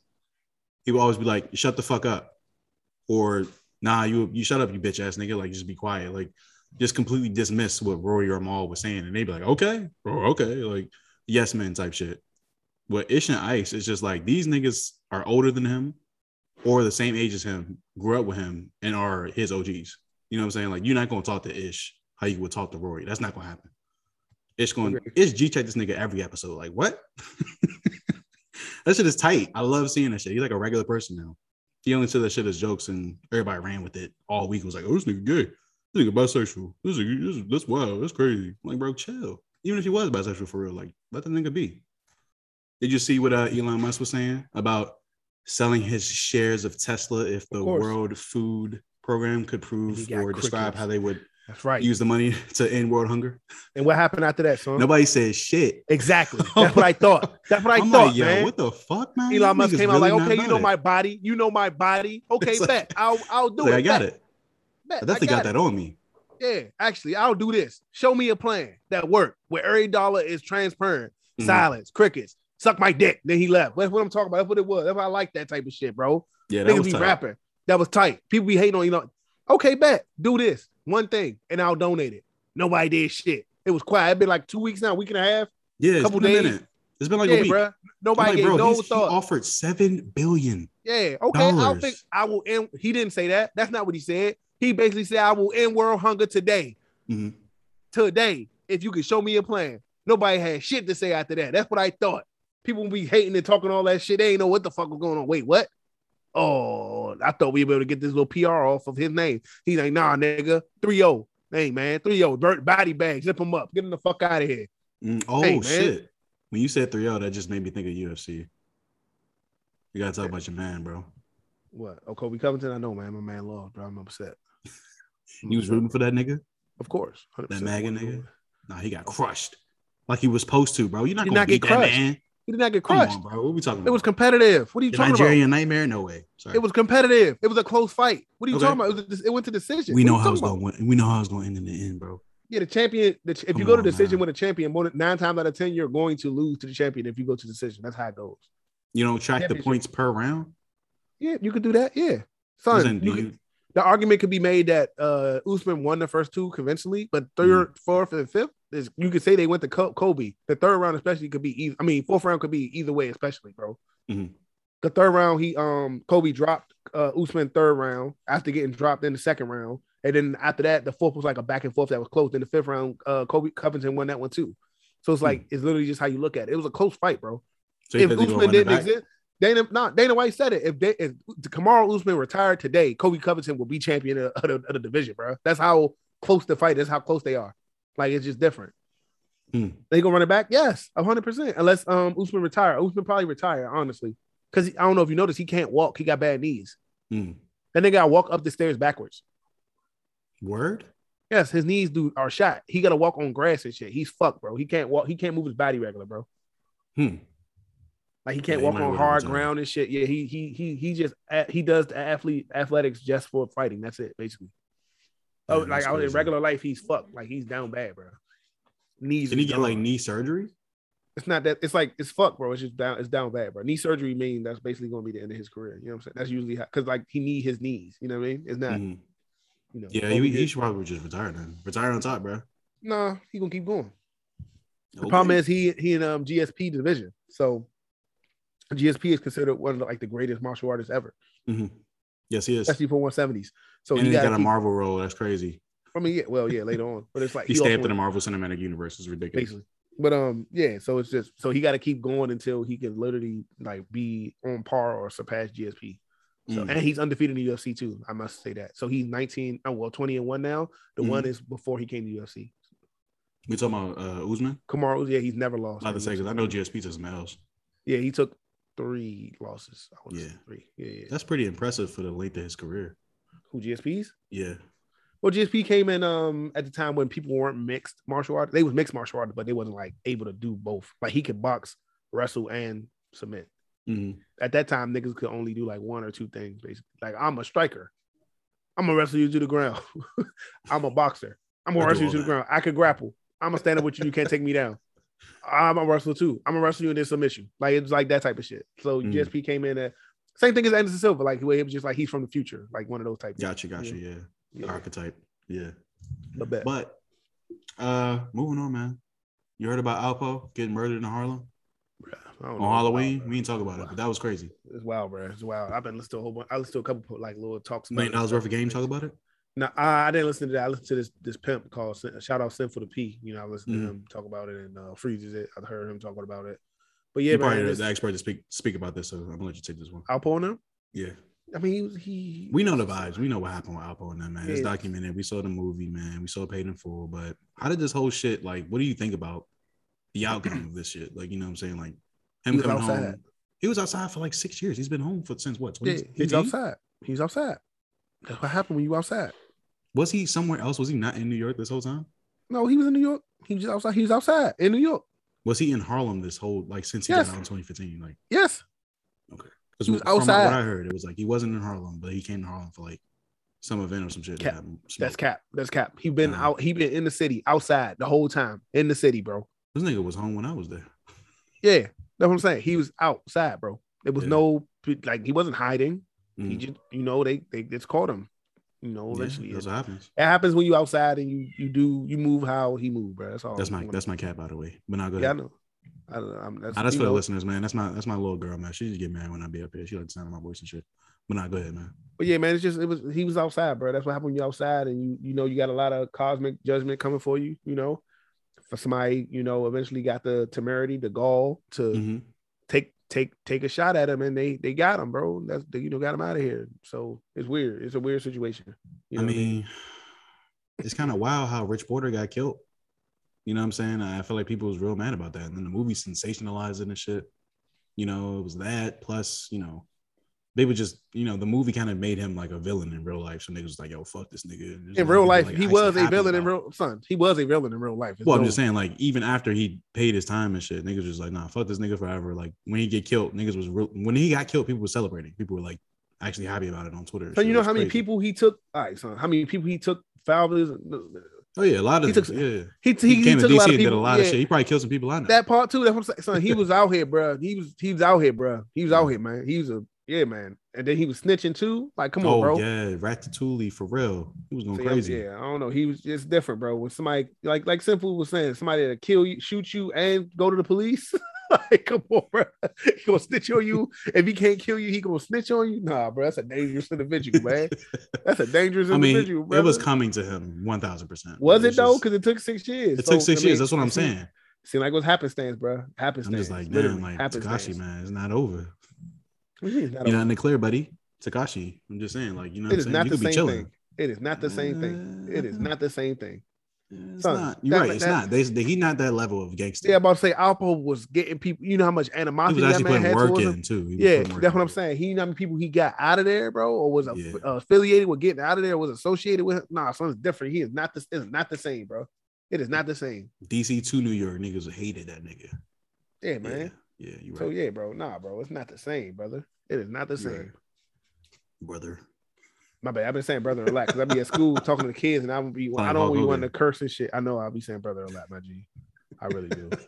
He would always be like, "Shut the fuck up," or "Nah, you you shut up, you bitch ass nigga." Like, just be quiet. Like, just completely dismiss what Rory or Mal was saying, and they'd be like, "Okay, oh, okay," like yes men type shit. But Ish and Ice is just like these niggas are older than him or the same age as him, grew up with him, and are his OGs. You know what I'm saying? Like, you're not gonna talk to Ish how you would talk to Rory. That's not gonna happen. Ish going Okay. Ish G check this nigga every episode. Like, what? that shit is tight. I love seeing that shit. He's like a regular person now. He only said that shit as jokes, and everybody ran with it all week. It Was like, oh, this nigga gay. This nigga bisexual. This nigga, this, that's wild. That's crazy. I'm like, bro, chill. Even if he was bisexual for real, like, let the nigga be. Did you see what uh, Elon Musk was saying about selling his shares of Tesla if the. World Food Program could prove or describe how they would That's right. use the money to end world hunger? and what happened after that, son? Nobody said shit. Exactly. That's what I thought. That's what I I'm thought, like, yo, man. what the fuck, man? Elon Musk came out like, really not okay, you know it. my body. You know my body. Okay, It's like- bet. I'll I'll do Like, it. I got bet. it. Bet. I definitely got, that on me. Yeah, actually, I'll do this. Show me a plan that work where every dollar is transparent. Mhm. Silence, crickets. Suck my dick. Then he left. That's what I'm talking about. That's what it was. That's why I like that type of shit, bro. Yeah, that Niggas was be tight. rapping. That was tight. People be hating on you know. Okay, bet. Do this one thing, and I'll donate it. Nobody did shit. It was quiet. It's been like two weeks now, week and a half. Yeah, couple days. minute. It's been like yeah, a week. bro. Nobody like, gave bro, no he's- he offered seven billion. Yeah, okay. Dollars. think I will end. He didn't say that. That's not what he said. He basically said, I will end world hunger today. Mhm. Today, if you can show me a plan. Nobody had shit to say after that. That's what I thought. People be hating and talking all that shit. They ain't know what the fuck was going on. Wait, what? Oh, I thought we were able to get this little PR off of his name. He's like, nah, nigga, 3-0. Hey, man, 3-0. Dirt body bag. Zip him up. Get him the fuck out of here. Mm, oh Hey, shit! When you said 3-0, that just made me think of UFC. You gotta talk about your man, bro. What? Oh, Colby Covington? I know, man. My man lost, bro. I'm upset. You was rooting for that nigga, Of course. 100%. that MAGA nigga. Nah, he got crushed like he was supposed to, bro. You're not gonna not beat get that crushed. man. He did not get crushed. on, bro. What we talking about? It was competitive. What are you the talking Nigerian nightmare. No way. Sorry. about? It was competitive. It was a close fight. What are you Okay. talking about? It, was it went to decision. we What know how it's gonna win. We know how it's gonna end in the end, bro. Yeah, the champion. The, if you Come go to on, decision man. with a champion, nine times out of ten, you're going to lose to the champion if you go to decision. That's how it goes. You don't track the points per round. Yeah, you could do that. Yeah, son. you you- could- the argument could be made that uh Usman won the first two conventionally, but Mm-hmm. third, fourth, and fifth is you could say they went to Colby. The third round, especially, could be. Either, I mean, fourth round could be either way, especially, bro. Mhm. The third round, he um Colby dropped uh Usman third round after getting dropped in the second round, and then after that, the fourth was like a back and forth that was close. In the fifth round, uh Colby Covington won that one too. So it's like it's literally just how you look at it. It was a close fight, bro. Hmm. So if Usman didn't exist, Dana not Dana White said it. If they if Kamaru Usman retired today, Colby Covington will be champion of, of the, of the division, bro. That's how close the fight is. How close they are. Like it's just different. Hmm. They gonna run it back? Yes, hundred percent. Unless um Usman retire. Usman probably retire, honestly, because I don't know if you noticed he can't walk. He got bad knees. Hmm. That nigga got to walk up the stairs backwards. Word. Yes, his knees do are shot. He got to walk on grass and shit. He's fucked, bro. He can't walk. He can't move his body regular, bro. Hmm. Like he can't Yeah, walk might on hard ground and shit. Yeah, he he he he just he does the athlete athletics just for fighting. That's it, basically. Oh, Yeah, like that's out in regular life, he's fucked. Like he's down bad, bro. knees. Did he get like knee surgery? It's not that. It's like it's fuck, bro. It's just down. It's down bad, bro. Knee surgery mean that's basically gonna be the end of his career. You know what I'm saying? That's usually because like he need his knees. You know what I mean? It's not. Mhm. You know. Yeah, he, he should probably just retire then. Retire on top, bro. Nah, he gonna keep going. The Okay. problem is he he in um GSP division. So GSP is considered one of the, like the greatest martial artists ever, Mhm. Yes, he is. especially for 170s. So and he he's got a Marvel role. That's crazy. I mean, yeah, well, yeah, later on, but it's like He also stamped in the Marvel Cinematic Universe. It's ridiculous. basically. But um, yeah. So it's just so he got to keep going until he can literally like be on par or surpass GSP. So Mm. and he's undefeated in the UFC too. I must say that. So he's 19, oh, well, 20 and one now. The one Mhm. is before he came to UFC. We talking about uh, Usman? Kamaru, yeah, he's never lost. Not to say because I know GSP took some L's. Yeah, he took three losses. Yeah. say three. Yeah, yeah. That's pretty impressive for the length of his career. Who GSP's? Yeah. Well, GSP came in um at the time when people weren't mixed martial arts. They was mixed martial arts, but they wasn't like able to do both. Like he could box, wrestle, and submit. Mhm. At that time, niggas could only do like one or two things, basically. Like I'm a striker. I'm gonna wrestle you to the ground. I'm a boxer. I'm gonna wrestle you to the ground. I could grapple. I'm gonna stand up with you. You can't take me down. I'm a wrestler too. I'm gonna wrestle you and then submit you. Like it's like that type of shit. So Mm. GSP came in at same thing as Anderson Silva. Like where it was just like he's from the future, like one of those types. Gotcha, gotcha. Yeah. The Yeah. archetype. Yeah. I bet. But uh moving on, man. You heard about Alpo getting murdered in Harlem on. Halloween? Wild, we didn't talk about it, but that was crazy. It's wild, bro. It's wild. I've been listening to a whole bunch. I listened to a couple like little talks. Million dollars worth of game. Talk about it. No, I, I didn't listen to that. I listened to this this pimp called shout out Sinful to P. You know, I listened Mhm. to him talk about it and uh, freezes it. I heard him talking about it. But yeah, man, probably the, expert to speak speak about this, so I'm gonna let you take this one. Alpo on him. Yeah. I mean, he was he. We know the vibes. We know what happened with Alpo and that man. It's documented. We saw the movie, man. We saw Paid in Full. But how did this whole shit like? What do you think about the outcome of this shit? Like, you know what I'm saying? Like him coming outside. home. He was outside for like six years. He's been home for since what? Yeah, 2015? he's outside. He's outside. That's what happened when you outside. Was he somewhere else? Was he not in New York this whole time? No, he was in New York. He was outside. He was outside in New York. Was he in Harlem this whole like since he Yes. got out in 2015? Like, Yes. Okay. Because He was from outside. what I heard, it was like he wasn't in Harlem, but he came to Harlem for like some event or some shit. Cap. That's cap. That's cap. He been Nah. out. He been in the city, outside the whole time, in the city, bro. This nigga was home when I was there. Yeah, that's what I'm saying. He was outside, bro. There was Yeah. no like he wasn't hiding. He Mhm. just, you know, they they just caught him. You know, Yeah, eventually that's it, what happens. it happens when you outside and you you do you move how he moved, bro. That's all. That's my that's my cat, by the way. But not good. yeah, I know. I don't know. I'm, that's, you for the listeners, man. That's my that's my little girl, man. She just get mad when I be up here. She like the sound of my voice and shit. But not go ahead, man. But yeah, man, it's just it was he was outside, bro. That's what happened when you outside and you you know you got a lot of cosmic judgment coming for you, you know. For somebody, you know, eventually got the temerity, the gall to Mhm. Take take a shot at him and they they got him, bro. That's they, you know got him out of here. So it's weird. It's a weird situation. You I know what mean, it's kind of wild how Rich Porter got killed. You know what I'm saying? I feel like people was real mad about that. And then the movie sensationalized it and shit. You know, it was that plus, you know, they would just, you know, the movie kind of made him like a villain in real life. So niggas was like, yo, fuck this nigga. There's in real life, like, he was a villain in real son. He was a villain in real life. There's Well, I'm just saying, like, even after he paid his time and shit, niggas was like, nah, fuck this nigga forever. Like, when he get killed, niggas was real. When he got killed, people were celebrating. People were like actually happy about it on Twitter. So you know how many people he took? All right, son. How many people he took foulers? Oh yeah, a lot of He took- yeah. He, he, He, he came to took a DC lot of and did a people. lot of shit. He probably killed some people I know. That part too. That's what I'm saying. Son, he was out here, bro. He was he was out here, bro. He was out here, man. He was a yeah, man. And then he was snitching too. Like, come on, oh bro. yeah, Ratatouille for real. He was going See, crazy. yeah, I don't know. He was just different, bro. When somebody like like Simple was saying, somebody to kill you, shoot you, and go to the police. like, come on, bro. He gonna snitch on you. If he can't kill you, he gonna snitch on you. Nah, bro. That's a dangerous individual, man. That's a dangerous I mean, individual, bro. it was coming to him one thousand percent. Was it though? Because it took six years. It took six I mean, years. That's what I'm saying. Seemed like it was happenstance, bro. Happenstance. I'm just like, damn, like. Tekashi, man, it's not over. You You're not in the clear, buddy. Tekashi. I'm just saying, like, you know, what It I'm saying? not you the same chilling. thing. It is not the same thing. It is not the same thing. It's Son, not. You're that- right. It's that- not. They, they, he not that level of gangster. Yeah, about to say Alpo was getting people. You know how much he animosity was that actually man putting had work towards him. in too. Yeah, that's what. I'm saying. He you know how many people he got out of there, bro, or was Yeah. uh, affiliated with getting out of there, was associated with. Nah, son's different. He is not this. Is not the same, bro. It is not the same. DC to New York niggas hated that nigga. Yeah, man. Yeah, you So yeah, bro. Nah, bro. It's not the same, brother. It is not the same. right. brother. My bad. I've been saying brother a lot because I be at school talking to the kids, and I would be. I don't be Hogan. to curse and shit. I know I'll be saying brother a lot, my G. I really do.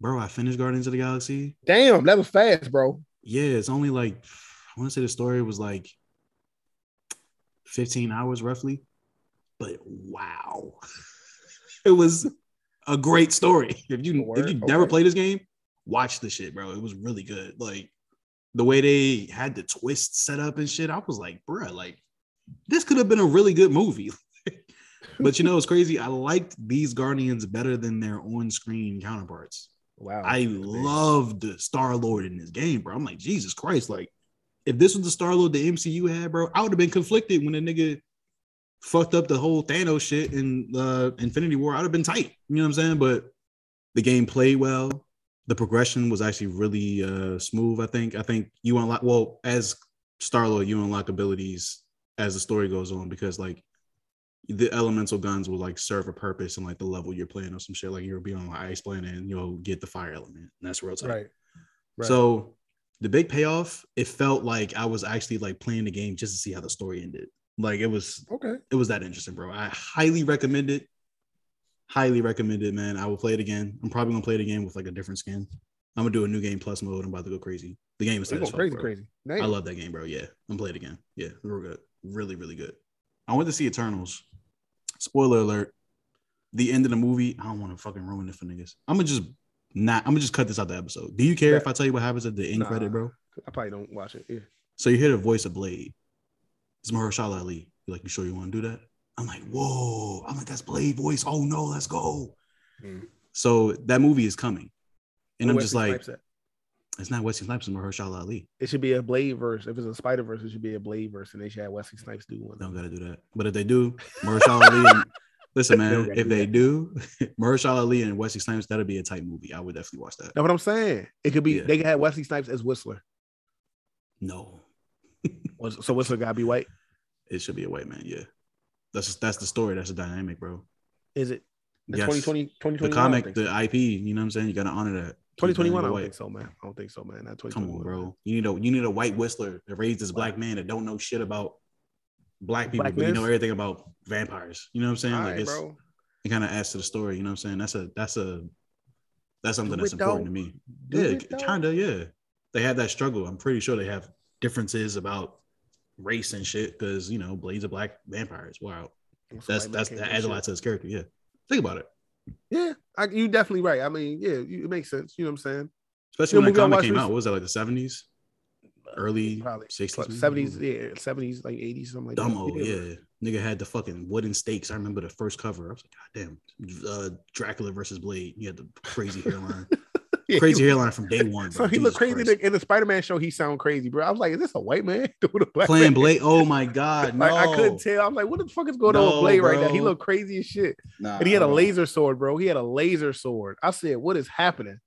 Bro, I finished Guardians of the Galaxy. Damn, that was fast, bro. Yeah, it's only like I want to say the story was like 15 hours roughly. But wow. it was a great story. If you Word, if you never okay. played this game, watch the shit, bro. It was really good. Like the way they had the twist set up and shit, I was like, bruh, like this could have been a really good movie. but you know, it's crazy. I liked these Guardians better than their on-screen counterparts. Wow. I loved Star Lord in this game, bro. I'm like, Jesus Christ, like if this was the Star Lord the MCU had, bro, I would have been conflicted when the nigga fucked up the whole Thanos shit in uh, Infinity War. I'd have been tight. You know what I'm saying? But the game played well. The progression was actually really uh, smooth. I think. I think you unlock well as Star Lord, you unlock abilities as the story goes on because like the elemental guns will like serve a purpose in like the level you're playing or some shit. Like you'll be on like ice planet and you'll get the fire element. And that's real tight. Right. Right. So the big payoff, it felt like I was actually like playing the game just to see how the story ended. Like it was okay. it was that interesting, bro. I highly recommend it. Highly recommend it, man. I will play it again. I'm probably gonna play it again with like a different skin. I'm gonna do a new game plus mode. I'm about to go crazy. The game is oh, going crazy, bro. crazy. I love that game, bro. Yeah, I'm play it again. Yeah, real good. Really, really good. I went to see Eternals. Spoiler alert. The end of the movie. I don't want to fucking ruin it for niggas. I'm gonna just not. I'm gonna just cut this out the episode. Do you care if I tell you what happens at the end Nah. credit, bro? I probably don't watch it. Yeah. So you hear the voice of Blade. It's Mahershala Ali. You're like, you sure you want to do that? I'm like, whoa. I'm like, that's Blade voice. Oh no, let's go. Mm. So that movie is coming, and I'm just like, Snipes at? it's not Wesley Snipes, it's Mahershala Ali. it should be a Blade verse. If it's a Spider verse, it should be a Blade verse, and they should have Wesley Snipes do one. Don't gotta do that. But if they do, Mahershala Ali and listen, man, if they that. do, Mahershala Ali and Wesley Snipes, that'll be a tight movie. I would definitely watch that. That's what I'm saying? It could be. Yeah. They could have Wesley Snipes as Whistler. No, Was- So Whistler gotta be white. it should be a white man. Yeah, that's just, that's the story. That's the dynamic, bro. Is it? The Yes. 2020, The comic, the think IP. You know what I'm saying? You gotta honor that. 2021. I don't think so, man. I don't think so, man. Not Come on, bro. You need a you need a white whistler that raised this black man that don't know shit about black people, but you know everything about vampires. You know what I'm saying? All like right, it's bro. it kind of adds to the story. You know what I'm saying? That's a that's a that's something Do that's important though. to me. Do yeah, kinda. Yeah, they have that struggle. I'm pretty sure they have differences about race and shit because you know Blade's a black vampire. It's wild. That's that's that adds a lot to his character. Yeah, think about it. Yeah, I, you definitely right. I mean, yeah, you, it makes sense. You know what I'm saying? Especially when You know, movie I comic came out. What was that like the 70s, early Probably 60s, maybe? seventies, yeah, seventies, like eighties, something like that. Dumbo, that. yeah. Nigga had the fucking wooden stakes. I remember the first cover. I was like, God damn, uh, Dracula versus Blade. You had the crazy hairline. Yeah, crazy he- hairline from day one. So Bro. he looked crazy Christ. in the Spider-Man show. He sound crazy, bro. I was like, "Is this a white man doing a black Playing man? Blade. Oh my God. No. Like I couldn't tell. I'm like, what the fuck is going on with No, Blade right now? He looked crazy as shit. Nah, and he had a laser sword, bro. He had a laser sword. I said, what is happening?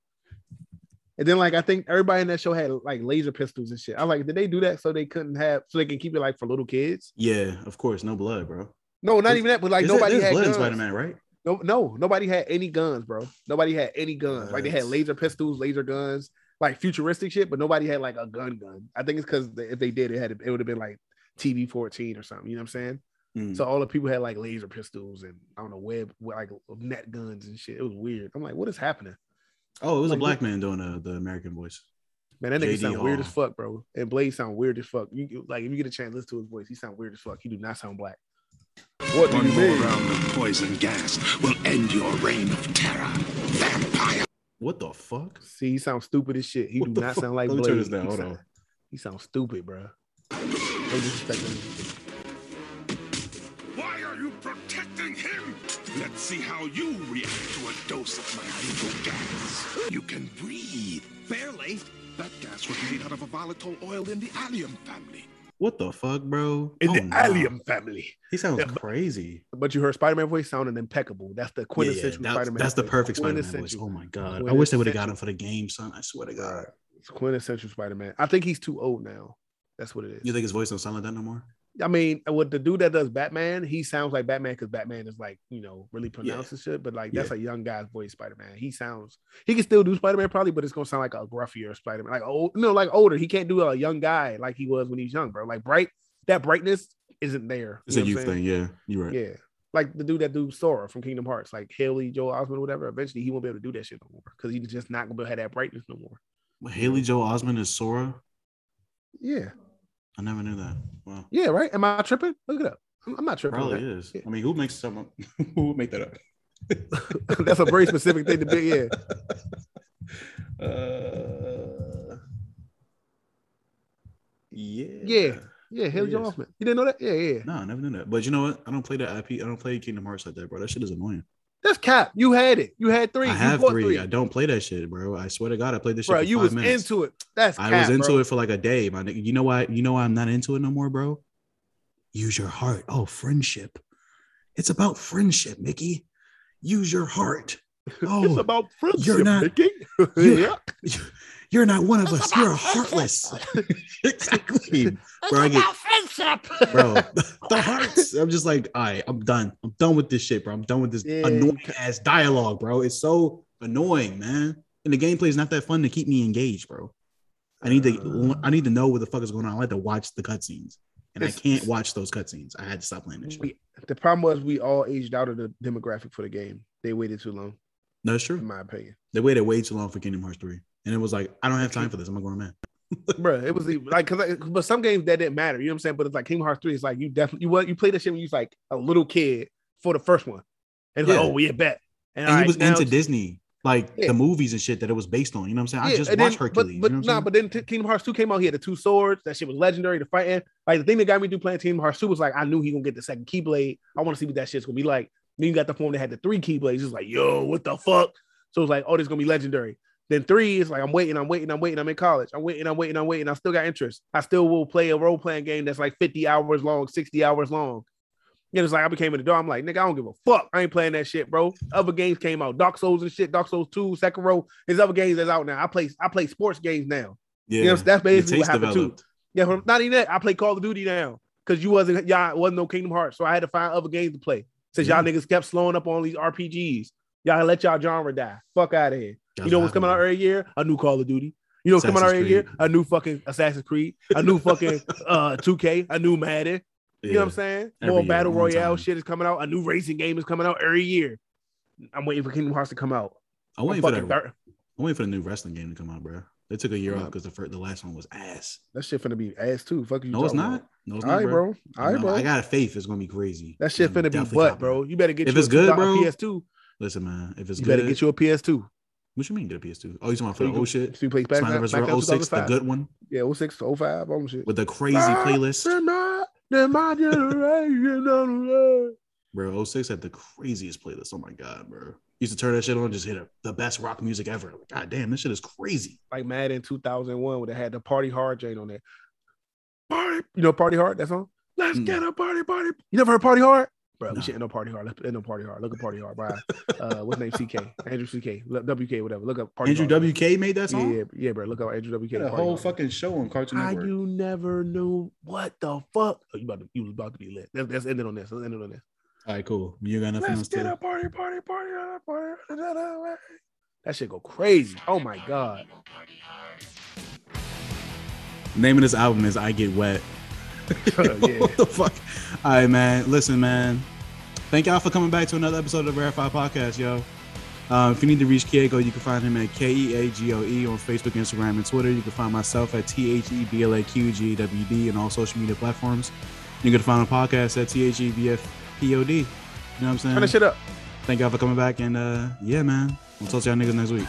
And then like I think everybody in that show had like laser pistols and shit. I am like, did they do that so they couldn't have so they can keep it like for little kids? Yeah, of course. No blood, bro. No, not even that, but like nobody had blood in. Spider-Man, right? No, no, nobody had any guns, bro. Nobody had any guns. Like they had laser pistols, laser guns, like futuristic shit, but nobody had like a gun gun. I think it's because if they did, it had it would have been like TV 14 or something. You know what I'm saying? Mm. So all the people had like laser pistols and I don't know web like net guns and shit. It was weird. I'm like, what is happening? Oh, it was Like, a black man doing uh, the American voice. Man, that nigga sound weird as fuck, bro. And Blade sound weird as fuck. You- like if you get a chance, listen to his voice. He sound weird as fuck. He do not sound black. What do One you more mean? round of poison gas will end your reign of terror. Vampire. What the fuck? See, he sounds stupid as shit. He What do not fuck? sound like Let me Blade. turn this down. He Hold sound- on. He sounds stupid, bro. No disrespect. Why are you protecting him? Let's see how you react to a dose of my lethal gas. You can breathe. Barely. That gas was made out of a volatile oil in the allium family. What the fuck, bro? In Oh, the nah. Allium family. He sounds Yeah, crazy. But you heard Spider-Man voice sounding impeccable. That's the Yeah, yeah, quintessential that- Spider-Man. that's the perfect Spider-Man voice. Oh my god! I wish they would have got him for the game, son. I swear to God. It's quintessential Spider-Man. I think he's too old now. That's what it is. You think his voice don't sound like that no more? I mean, with the dude that does Batman, he sounds like Batman because Batman is like, you know, really pronounced and shit. But like, that's Yeah. a young guy's voice, Spider Man. He sounds, he can still do Spider Man probably, but it's gonna sound like a gruffier Spider Man, like old, no, like older. He can't do a young guy like he was when he was young, bro. Like bright, that brightness isn't there. It's You a youth thing. Yeah, you're right. Yeah. like the dude that do Sora from Kingdom Hearts, like Haley Joel Osment or whatever. Eventually, he won't be able to do that shit no more because he's just not gonna be able to have that brightness no more. Haley Joel Osment is Sora. Yeah, I never knew that. Wow. yeah, right. Am I tripping? Look it up. I'm, not tripping. Probably that. is. I mean, who makes something? who would make that up? That's a very specific thing to be. Yeah. Uh, yeah. Yeah. Yeah, Haley It Joel. Osment. You didn't know that? Yeah, yeah. No, I never knew that. But you know what? I don't play that IP. I don't play Kingdom Hearts like that, bro. That shit is annoying. That's cap. You had it. You had three. I have bought three. I don't play that shit, bro. I swear to God, I played this shit. Bro, you was minutes. into it. That's I cap, was into bro. it for like a day, my nigga. You know why? You know why I'm not into it no more, bro? Use your heart. Oh, friendship. It's about friendship, Mickey. Use your heart. Oh, it's about friendship. you're not- Mickey. yeah. You're not one of us. You're a heartless. exactly. Bro, I get, friendship. bro, the hearts. I'm just like, all right, I'm done. I'm done with this shit, bro. I'm done with this Yeah, annoying ass dialogue, bro. It's so annoying, man. And the gameplay is not that fun to keep me engaged, bro. I need to uh. I need to know what the fuck is going on. I like to watch the cutscenes. And I can't watch those cutscenes. I had to stop playing this shit. The problem was we all aged out of the demographic for the game. They waited too long, That's true. in my opinion. They waited way too long for Kingdom Hearts 3. And it was like, I don't have time for this. I'm a grown man. bro. It was like, cause like, but some games that didn't matter. You know what I'm saying? But it's like Kingdom Hearts three. It's like you definitely you what you played that shit when you was like a little kid for the first one, and Yeah. like oh yeah, bet. And he right, was into Disney, like Yeah. the movies and shit that it was based on. You know what I'm saying? I just and watched then- Hercules. But, you know but what I'm nah, but then T- Kingdom Hearts 2 came out. He had the two swords. That shit was legendary to fight in. Like the thing that got me through playing Kingdom Hearts 2 was like I knew he gonna get the second keyblade. I want to see what that shit's gonna be like. Then you got the form that had the three keyblades. It's like, yo, what the fuck? So it's like, oh, this is gonna be legendary. Then three is like, I'm waiting, I'm waiting, I'm waiting. I'm in college. I'm waiting, I'm waiting, I'm waiting. I still got interest. I still will play a role playing game that's like 50 hours long, 60 hours long. And it's like I became an adult. I'm like, nigga, I don't give a fuck. I ain't playing that shit, bro. Other games came out, Dark Souls and shit, Dark Souls 2, Sekiro. There's other games that's out now. I play, I play sports games now. Yeah, You know, that's basically what happened too. developed. Yeah, but not even that. I play Call of Duty now because you wasn't y'all wasn't no Kingdom Hearts, so I had to find other games to play. Since y'all niggas kept slowing up on these RPGs, y'all let y'all genre die. Fuck out of here. That's you know what's coming out every year? A new Call of Duty. You know what's coming out every year? A new fucking Assassin's Creed. A new fucking uh 2K. A new Madden. You know what I'm saying? Every More year, battle royale shit is coming out. A new racing game is coming out every year. I'm waiting for Kingdom Hearts to come out. I'm waiting for that. thir- I'm waiting for the new wrestling game to come out, bro. They took a year Yeah. off because the first, the last one was ass. That shit finna be ass too. Fuck you. No, it's not. about? No, it's All not, right, bro. All right, No, bro. I got a faith it's gonna be crazy. That shit finna be butt, bro. You better get If you it's a, good, bro. PS2. Listen, man. If it's You good, better get you a PS2. What you mean get a PS2? Oh, you talking about for the old shit? so you play Smackdown- vs. Smackdown 06, the good one Yeah, 06 to 05, all shit. with the crazy Ah, playlist. they're my- they're my generation on the road. Bro, 06 had the craziest playlist. Oh my god, bro. Used to turn that shit on, just hit a, the best rock music ever. Like, god damn, this shit is crazy. Like Madden 2001, where they had the Party Hard Jane on there. Party, you know Party Hard? That song? Let's Mm. get a party, party. You never heard Party Hard? Bro, Nah. we should end on Party Hard. Let's end on Party Hard. Look at Party Hard, bro. uh, what's name? CK. Andrew CK. WK, whatever. Look up Party Andrew Hard. WK made that song? Yeah, yeah, bro. Look up Andrew WK. He had a whole Hard. fucking show on Cartoon How Network. you never knew what the fuck? Oh, you about to you was about to be lit. Let's, let's end it on this. Let's end it on this. All right, cool. You got nothing Let's else get to a party, party, party, party. da. That shit go crazy. Oh my god. Name of this album is I Get Wet. yeah. what the fuck? All right, man. Listen, man. Thank y'all for coming back to another episode of the Verified Podcast, yo. Um, if you need to reach Keagoe, you can find him at K E A G O E on Facebook, Instagram, and Twitter. You can find myself at T H E B L A Q G W D on all social media platforms. You can find a podcast at T H E B F P O D. You know what I'm saying? Turn it up. Thank y'all for coming back, and uh, yeah, man. We'll talk to y'all niggas next week.